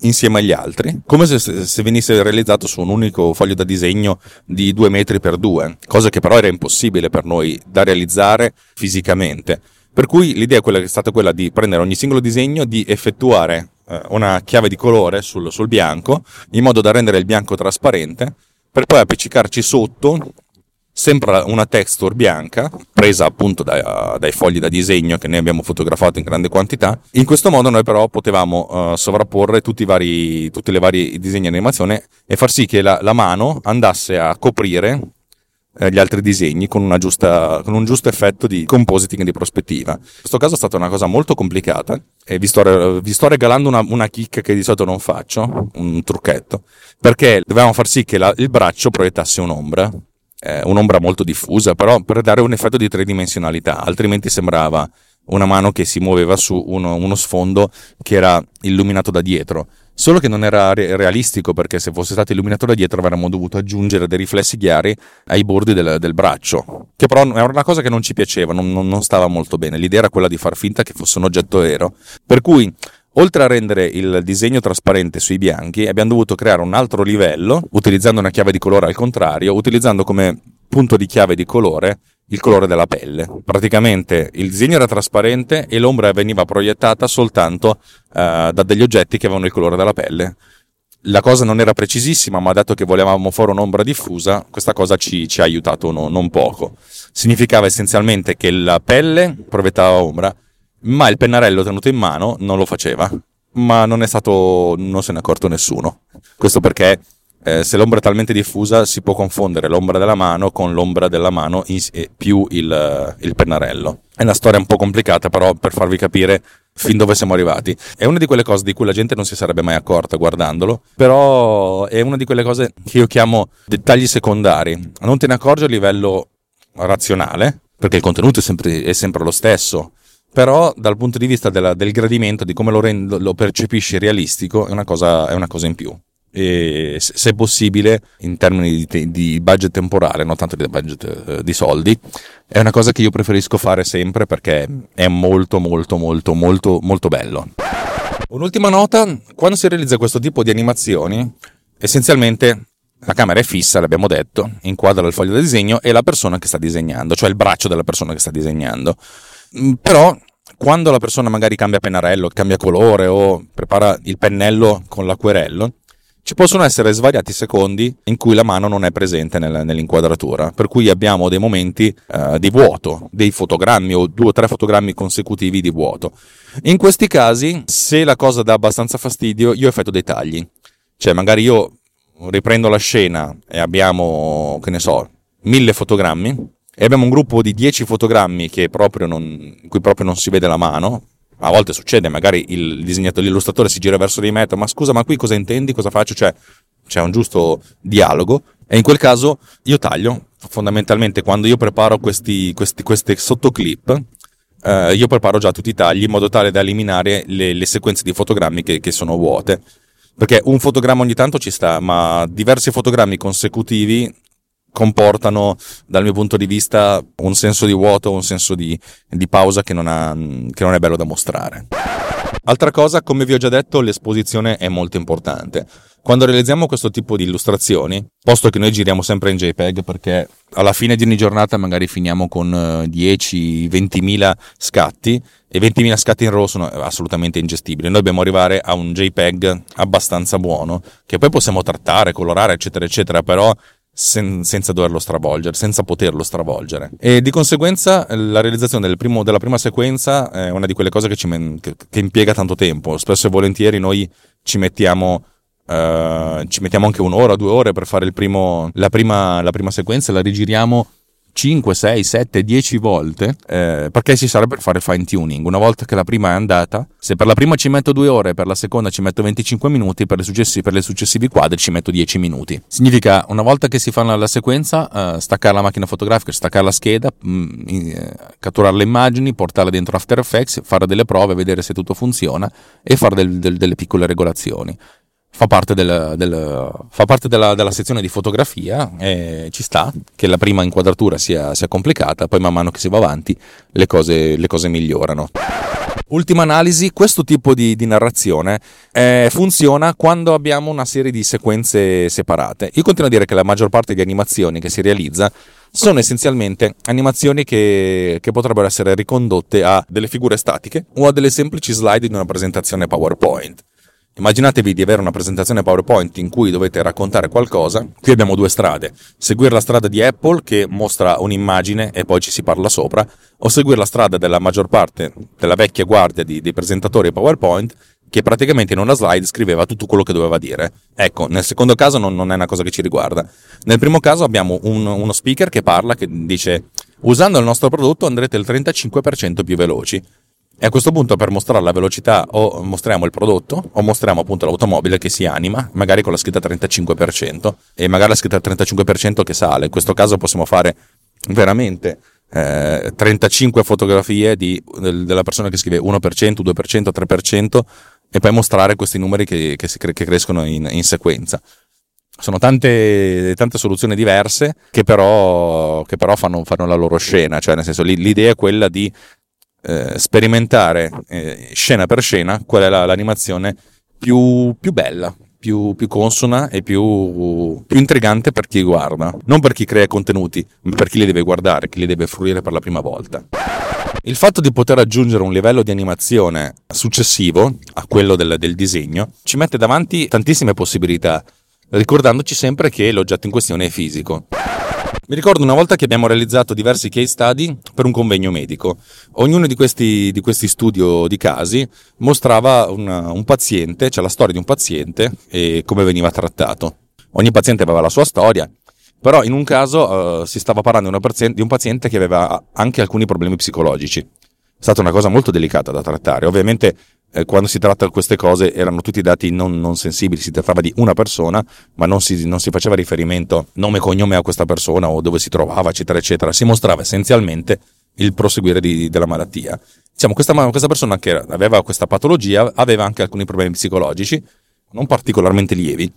insieme agli altri, come se, se, venisse realizzato su un unico foglio da disegno di due metri per due, cosa che però era impossibile per noi da realizzare fisicamente. Per cui l'idea è, stata quella di prendere ogni singolo disegno, di effettuare eh, una chiave di colore sul, sul bianco, in modo da rendere il bianco trasparente, per poi appiccicarci sotto sempre una texture bianca, presa appunto dai, dai, fogli da disegno che noi abbiamo fotografato in grande quantità. In questo modo noi però potevamo uh, sovrapporre tutti i vari, tutti i vari disegni di animazione e far sì che la, la mano andasse a coprire gli altri disegni con, giusta, con, un giusto effetto di compositing di prospettiva. In questo caso è stata una cosa molto complicata e vi sto, vi sto regalando una, una chicca che di solito non faccio, un trucchetto, perché dovevamo far sì che la, il braccio proiettasse un'ombra, eh, un'ombra molto diffusa, però per dare un effetto di tridimensionalità, altrimenti sembrava una mano che si muoveva su uno, uno sfondo che era illuminato da dietro. Solo che non era re- realistico perché se fosse stato illuminato da dietro avremmo dovuto aggiungere dei riflessi chiari ai bordi del, del braccio, che però era una cosa che non ci piaceva, non, non, non stava molto bene. L'idea era quella di far finta che fosse un oggetto vero. Per cui Oltre a rendere il disegno trasparente sui bianchi, abbiamo dovuto creare un altro livello, utilizzando una chiave di colore al contrario, utilizzando come punto di chiave di colore il colore della pelle. Praticamente il disegno era trasparente e l'ombra veniva proiettata soltanto uh, da degli oggetti che avevano il colore della pelle. La cosa non era precisissima, ma dato che volevamo fare un'ombra diffusa, questa cosa ci, ci ha aiutato no, non poco. Significava essenzialmente che la pelle proiettava ombra, ma il pennarello tenuto in mano non lo faceva. Ma non è stato, non se ne è accorto nessuno. Questo perché eh, se l'ombra è talmente diffusa si può confondere l'ombra della mano con l'ombra della mano in, più il, eh, il, pennarello. È una storia un po' complicata, però per farvi capire fin dove siamo arrivati. È una di quelle cose di cui la gente non si sarebbe mai accorta guardandolo, però è una di quelle cose che io chiamo dettagli secondari. Non te ne accorgi a livello razionale, perché il contenuto è sempre, è sempre lo stesso, però dal punto di vista della, del gradimento, di come lo, rendo, lo percepisci realistico, è una, cosa, è una cosa in più e se possibile in termini di, di, budget temporale, non tanto di budget eh, di soldi, è una cosa che io preferisco fare sempre perché è molto molto molto molto molto bello. Un'ultima nota, quando si realizza questo tipo di animazioni, essenzialmente la camera è fissa, l'abbiamo detto, inquadra il foglio da disegno e la persona che sta disegnando, cioè il braccio della persona che sta disegnando. Mm, però quando la persona magari cambia pennarello, cambia colore o prepara il pennello con l'acquerello, ci possono essere svariati secondi in cui la mano non è presente nel, nell'inquadratura, per cui abbiamo dei momenti uh, di vuoto, dei fotogrammi o due o tre fotogrammi consecutivi di vuoto. In questi casi, se la cosa dà abbastanza fastidio, io effetto dei tagli. Cioè, magari io riprendo la scena e abbiamo, che ne so, mille fotogrammi, e abbiamo un gruppo di dieci fotogrammi non, in cui proprio non si vede la mano, a volte succede, magari il disegnatore, l'illustratore si gira verso di me, ma scusa, ma qui cosa intendi, cosa faccio? Cioè, c'è un giusto dialogo e in quel caso io taglio. Fondamentalmente quando io preparo questi, questi, queste sottoclip, eh, io preparo già tutti i tagli in modo tale da eliminare le, le sequenze di fotogrammi che, che sono vuote. Perché un fotogramma ogni tanto ci sta, ma diversi fotogrammi consecutivi comportano dal mio punto di vista un senso di vuoto, un senso di, di pausa che non, ha, che non è bello da mostrare. Altra cosa, come vi ho già detto, l'esposizione è molto importante. Quando realizziamo questo tipo di illustrazioni, posto che noi giriamo sempre in JPEG perché alla fine di ogni giornata magari finiamo con 10-20 mila scatti e 20.000 scatti in RAW sono assolutamente ingestibili. Noi dobbiamo arrivare a un JPEG abbastanza buono che poi possiamo trattare, colorare, eccetera, eccetera, però sen- senza doverlo stravolgere, senza poterlo stravolgere. E di conseguenza la realizzazione del primo, della prima sequenza è una di quelle cose che, men- che, che impiega tanto tempo. Spesso e volentieri noi ci mettiamo Uh, ci mettiamo anche un'ora, due ore per fare primo, la, prima, la prima sequenza, la rigiriamo 5, 6, 7, 10 volte eh, perché si serve per fare fine tuning. Una volta che la prima è andata, se per la prima ci metto 2 ore, per la seconda ci metto 25 minuti, per le, successi, per le successivi quadri ci metto 10 minuti. Significa una volta che si fa la, la sequenza, eh, staccare la macchina fotografica, staccare la scheda, mh, mm, eh, catturare le immagini, portarle dentro After Effects, fare delle prove, vedere se tutto funziona e fare del, del, delle piccole regolazioni fa parte, del, del, fa parte della, della, sezione di fotografia e ci sta che la prima inquadratura sia, sia complicata, poi man mano che si va avanti le cose, le cose migliorano. Ultima analisi, questo tipo di, di narrazione eh, funziona quando abbiamo una serie di sequenze separate. Io continuo a dire che la maggior parte di animazioni che si realizza sono essenzialmente animazioni che, che, potrebbero essere ricondotte a delle figure statiche o a delle semplici slide di una presentazione PowerPoint. Immaginatevi di avere una presentazione PowerPoint in cui dovete raccontare qualcosa. Qui abbiamo due strade. Seguire la strada di Apple che mostra un'immagine e poi ci si parla sopra, o seguire la strada della maggior parte della vecchia guardia di, dei presentatori PowerPoint che praticamente in una slide scriveva tutto quello che doveva dire. Ecco, nel secondo caso non, non è una cosa che ci riguarda. Nel primo caso abbiamo un, uno speaker che parla, che dice usando il nostro prodotto andrete il 35% più veloci. E a questo punto per mostrare la velocità o mostriamo il prodotto o mostriamo appunto l'automobile che si anima, magari con la scritta 35% e magari la scritta 35% che sale. In questo caso possiamo fare veramente eh, 35 fotografie di, della persona che scrive 1%, 2%, 3% e poi mostrare questi numeri che, che, che crescono in, in sequenza sono tante, tante, soluzioni diverse che però, che però fanno, fanno, la loro scena, cioè nel senso l'idea è quella di eh, sperimentare eh, scena per scena qual è la, l'animazione più, più bella, più, più, consona e più, più, intrigante per chi guarda. Non per chi crea contenuti, ma per chi li deve guardare, chi li deve fruire per la prima volta. Il fatto di poter aggiungere un livello di animazione successivo a quello del, del disegno ci mette davanti tantissime possibilità, ricordandoci sempre che l'oggetto in questione è fisico. Mi ricordo una volta che abbiamo realizzato diversi case study per un convegno medico. Ognuno di questi, di questi studio di casi mostrava una, un paziente, cioè la storia di un paziente e come veniva trattato. Ogni paziente aveva la sua storia, però in un caso uh, si stava parlando di un paziente che aveva anche alcuni problemi psicologici. È stata una cosa molto delicata da trattare. Ovviamente eh, quando si tratta di queste cose erano tutti dati non, non, sensibili, si trattava di una persona, ma non si, non si faceva riferimento nome e cognome a questa persona o dove si trovava, eccetera, eccetera. Si mostrava essenzialmente il proseguire di, della malattia. Diciamo, questa, questa persona che aveva questa patologia aveva anche alcuni problemi psicologici, non particolarmente lievi,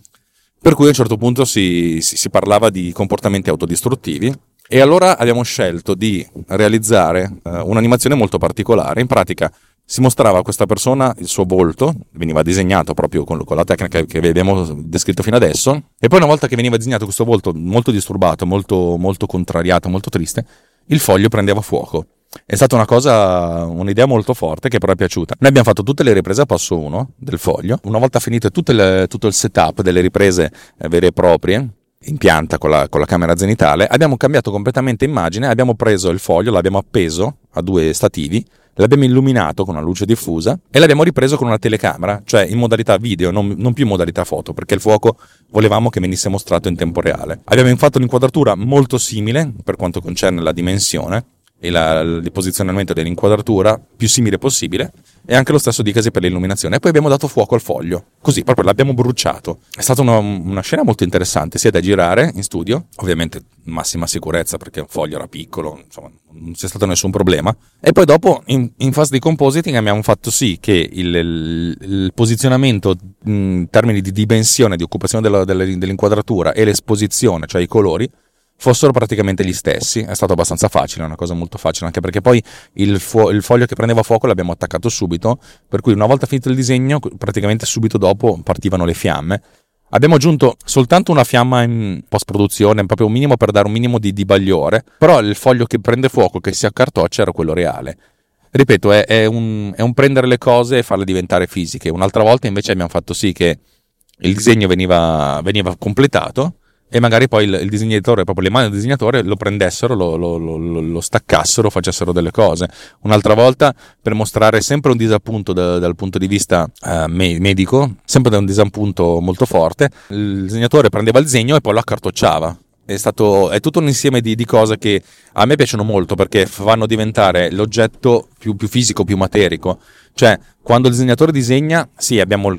per cui a un certo punto si, si, si parlava di comportamenti autodistruttivi e allora abbiamo scelto di realizzare eh, un'animazione molto particolare. In pratica si mostrava a questa persona il suo volto, veniva disegnato proprio con, con, la tecnica che abbiamo descritto fino adesso, e poi una volta che veniva disegnato questo volto molto disturbato, molto, molto contrariato, molto triste, il foglio prendeva fuoco. È stata una cosa, un'idea molto forte che però è piaciuta. Noi abbiamo fatto tutte le riprese a passo 1 del foglio. Una volta finito le, tutto il setup delle riprese eh, vere e proprie, in pianta con la, con la, camera zenitale, abbiamo cambiato completamente immagine, abbiamo preso il foglio, l'abbiamo appeso a due stativi l'abbiamo illuminato con una luce diffusa e l'abbiamo ripreso con una telecamera, cioè in modalità video, non, non, più in modalità foto, perché il fuoco volevamo che venisse mostrato in tempo reale. Abbiamo fatto un'inquadratura molto simile per quanto concerne la dimensione, e la, il posizionamento dell'inquadratura più simile possibile e anche lo stesso dicasi per l'illuminazione. E poi abbiamo dato fuoco al foglio, così proprio l'abbiamo bruciato. È stata una, una, scena molto interessante, sia da girare in studio, ovviamente massima sicurezza perché il foglio era piccolo, insomma non c'è stato nessun problema. E poi dopo in, in fase di compositing abbiamo fatto sì che il, il, il posizionamento in termini di dimensione, di occupazione della, dell'inquadratura e l'esposizione, cioè i colori, fossero praticamente gli stessi. È stato abbastanza facile, una cosa molto facile, anche perché poi il, fu- il, foglio che prendeva fuoco l'abbiamo attaccato subito, per cui una volta finito il disegno, praticamente subito dopo partivano le fiamme. Abbiamo aggiunto soltanto una fiamma in post produzione, proprio un minimo per dare un minimo di, di bagliore, però il foglio che prende fuoco, che si accartoccia, era quello reale. Ripeto, è, è, un, è un prendere le cose e farle diventare fisiche. Un'altra volta invece abbiamo fatto sì che il disegno veniva, veniva completato e magari poi il, il, disegnatore, proprio le mani del disegnatore lo prendessero, lo, lo, lo, lo, staccassero, facessero delle cose. Un'altra volta per mostrare sempre un disappunto da, dal punto di vista uh, medico, sempre da un disappunto molto forte, il disegnatore prendeva il disegno e poi lo accartocciava. È, stato, è tutto un insieme di, di, cose che a me piacciono molto perché fanno diventare l'oggetto più, più fisico, più materico. Cioè, quando il disegnatore disegna, sì, abbiamo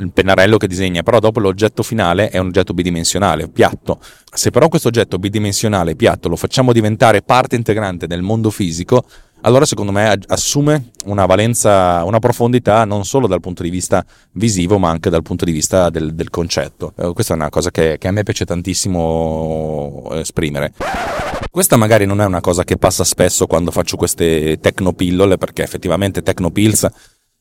il pennarello che disegna, però dopo l'oggetto finale è un oggetto bidimensionale, piatto. Se però questo oggetto bidimensionale, piatto, lo facciamo diventare parte integrante del mondo fisico, allora secondo me assume una valenza, una profondità non solo dal punto di vista visivo, ma anche dal punto di vista del, del concetto. Eh, questa è una cosa che, che a me piace tantissimo esprimere. Questa magari non è una cosa che passa spesso quando faccio queste tecnopillole, perché effettivamente Tecnopills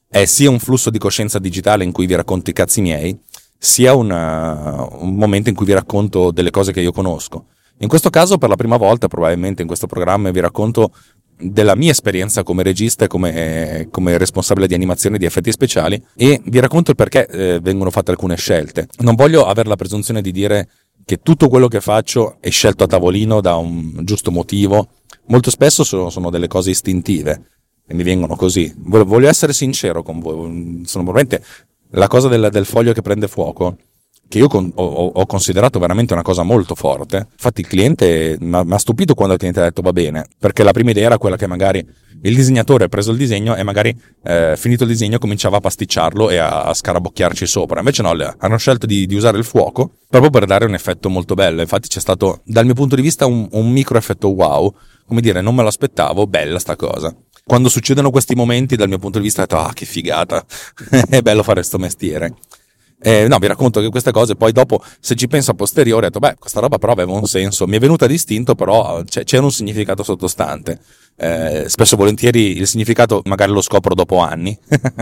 è sia un flusso di coscienza digitale in cui vi racconto i cazzi miei, sia una, un momento in cui vi racconto delle cose che io conosco. In questo caso, per la prima volta, probabilmente in questo programma, vi racconto della mia esperienza come regista e come, come, responsabile di animazione di effetti speciali e vi racconto il perché eh, vengono fatte alcune scelte. Non voglio avere la presunzione di dire che tutto quello che faccio è scelto a tavolino da un giusto motivo. Molto spesso sono, sono delle cose istintive e mi vengono così. Voglio essere sincero con voi. Sono veramente la cosa del, del foglio che prende fuoco che io con, ho, ho, considerato veramente una cosa molto forte. Infatti il cliente mi ha stupito quando il cliente ha detto va bene, perché la prima idea era quella che magari il disegnatore ha preso il disegno e magari eh, finito il disegno cominciava a pasticciarlo e a, a scarabocchiarci sopra. Invece no, hanno scelto di, di, usare il fuoco proprio per dare un effetto molto bello. Infatti c'è stato dal mio punto di vista un, un micro effetto wow, come dire non me lo aspettavo, bella sta cosa quando succedono questi momenti, dal mio punto di vista, ho detto, ah, che figata, [laughs] è bello fare questo mestiere. Eh, no, vi racconto che queste cose poi dopo, se ci penso a posteriore, ho detto, beh, questa roba però aveva un senso, mi è venuta distinto, però c'era un significato sottostante. Eh, spesso volentieri il significato magari lo scopro dopo anni,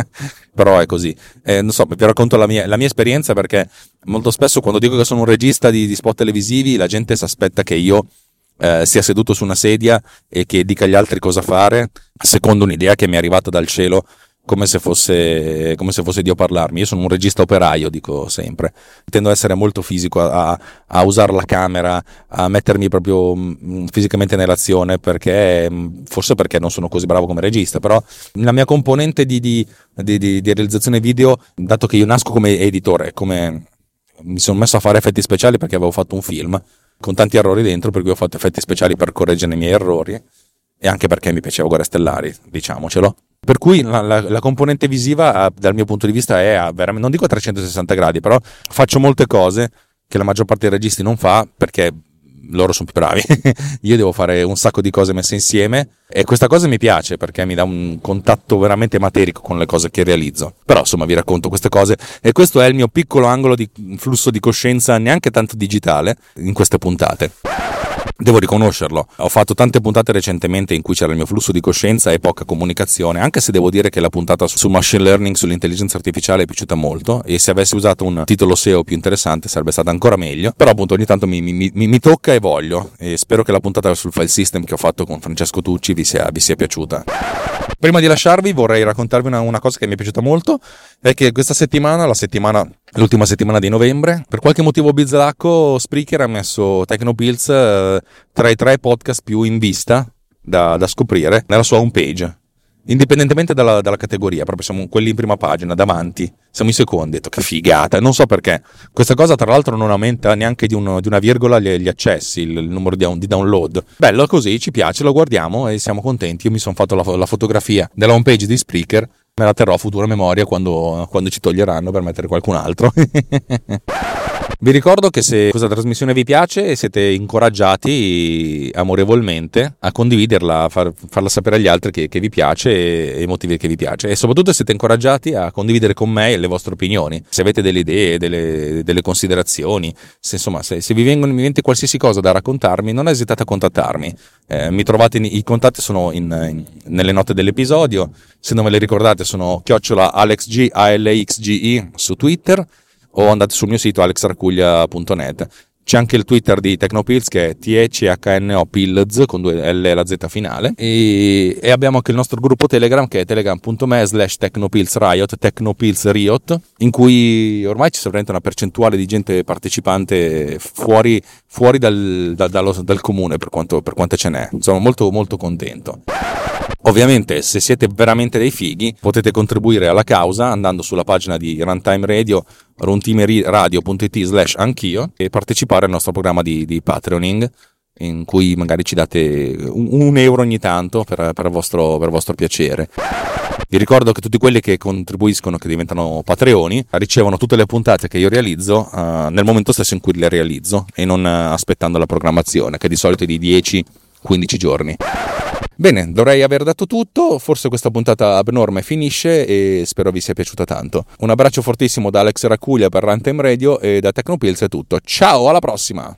[laughs] però è così. Eh, non so, vi racconto la mia, la mia, esperienza perché molto spesso quando dico che sono un regista di, di spot televisivi, la gente si aspetta che io eh, sia seduto su una sedia e che dica agli altri cosa fare, secondo un'idea che mi è arrivata dal cielo come se, fosse, come se fosse Dio parlarmi. Io sono un regista operaio, dico sempre. Tendo ad essere molto fisico, a, a usare la camera, a mettermi proprio mm, fisicamente nell'azione, perché mm, forse perché non sono così bravo come regista, però la mia componente di, di, di, di realizzazione video, dato che io nasco come editore, come mi sono messo a fare effetti speciali perché avevo fatto un film, con tanti errori dentro, per cui ho fatto effetti speciali per correggere i miei errori e anche perché mi piaceva Guerre Stellari, diciamocelo. Per cui la, la, la componente visiva, dal mio punto di vista, è veramente, non dico a 360 gradi, però faccio molte cose che la maggior parte dei registi non fa perché loro sono più bravi. [laughs] Io devo fare un sacco di cose messe insieme e questa cosa mi piace perché mi dà un contatto veramente materico con le cose che realizzo. Però insomma vi racconto queste cose e questo è il mio piccolo angolo di flusso di coscienza neanche tanto digitale in queste puntate. Devo riconoscerlo, ho fatto tante puntate recentemente in cui c'era il mio flusso di coscienza e poca comunicazione, anche se devo dire che la puntata sul machine learning, sull'intelligenza artificiale è piaciuta molto e se avessi usato un titolo SEO più interessante sarebbe stata ancora meglio, però appunto ogni tanto mi, mi, mi, mi tocca e voglio e spero che la puntata sul file system che ho fatto con Francesco Tucci vi sia, vi sia piaciuta. Prima di lasciarvi vorrei raccontarvi una, una, cosa che mi è piaciuta molto, è che questa settimana, la settimana, l'ultima settimana di novembre, per qualche motivo bizzarro, Spreaker ha messo Tecnopills eh, tra i tre podcast più in vista da, da scoprire nella sua homepage indipendentemente dalla, dalla, categoria, proprio siamo quelli in prima pagina, davanti, siamo i secondi, ho detto che figata, non so perché. Questa cosa tra l'altro non aumenta neanche di, uno, di una virgola gli, gli, accessi, il, il numero di, di, download. Bello così, ci piace, lo guardiamo e siamo contenti. Io mi sono fatto la, la fotografia della homepage di Spreaker, me la terrò a futura memoria quando, quando ci toglieranno per mettere qualcun altro. [laughs] Vi ricordo che se questa trasmissione vi piace siete incoraggiati amorevolmente a condividerla, a far, farla sapere agli altri che, che vi piace e i motivi che vi piace. E soprattutto siete incoraggiati a condividere con me le vostre opinioni, se avete delle idee, delle, delle considerazioni, se, insomma se, se vi vengono in mente qualsiasi cosa da raccontarmi non esitate a contattarmi. Eh, mi trovate, in, i contatti sono in, in, nelle note dell'episodio, se non ve le ricordate sono chiocciola AlexG, A-L-X-G-I su Twitter o andate sul mio sito alexarcuglia.net. C'è anche il Twitter di Tecnopills che è THNO Pills con due L e la Z finale. E, e, abbiamo anche il nostro gruppo Telegram che è telegram.me slash Tecnopills Riot, Tecnopills Riot, in cui ormai ci sta una percentuale di gente partecipante fuori, fuori dal, da, dallo, dal, comune per quanto, per quanto ce n'è. Sono molto molto contento. Ovviamente, se siete veramente dei fighi, potete contribuire alla causa andando sulla pagina di Runtime Radio, runtimeradio.it slash anch'io e partecipare al nostro programma di, di Patreoning in cui magari ci date un, un euro ogni tanto per, per, vostro, per vostro piacere. Vi ricordo che tutti quelli che contribuiscono, che diventano patreoni, ricevono tutte le puntate che io realizzo uh, nel momento stesso in cui le realizzo e non uh, aspettando la programmazione, che di solito è di 10-15 giorni. Bene, dovrei aver detto tutto, forse questa puntata abnorme finisce e spero vi sia piaciuta tanto. Un abbraccio fortissimo da Alex Racuglia per Runtime Radio e da Tecnopills è tutto. Ciao, alla prossima!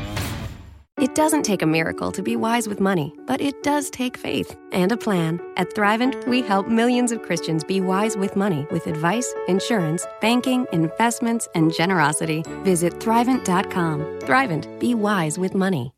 It doesn't take a miracle to be wise with money, but it does take faith and a plan. At Thrivent, we help millions of Christians be wise with money with advice, insurance, banking, investments, and generosity. Visit Thrivent.com. Thrivent, be wise with money.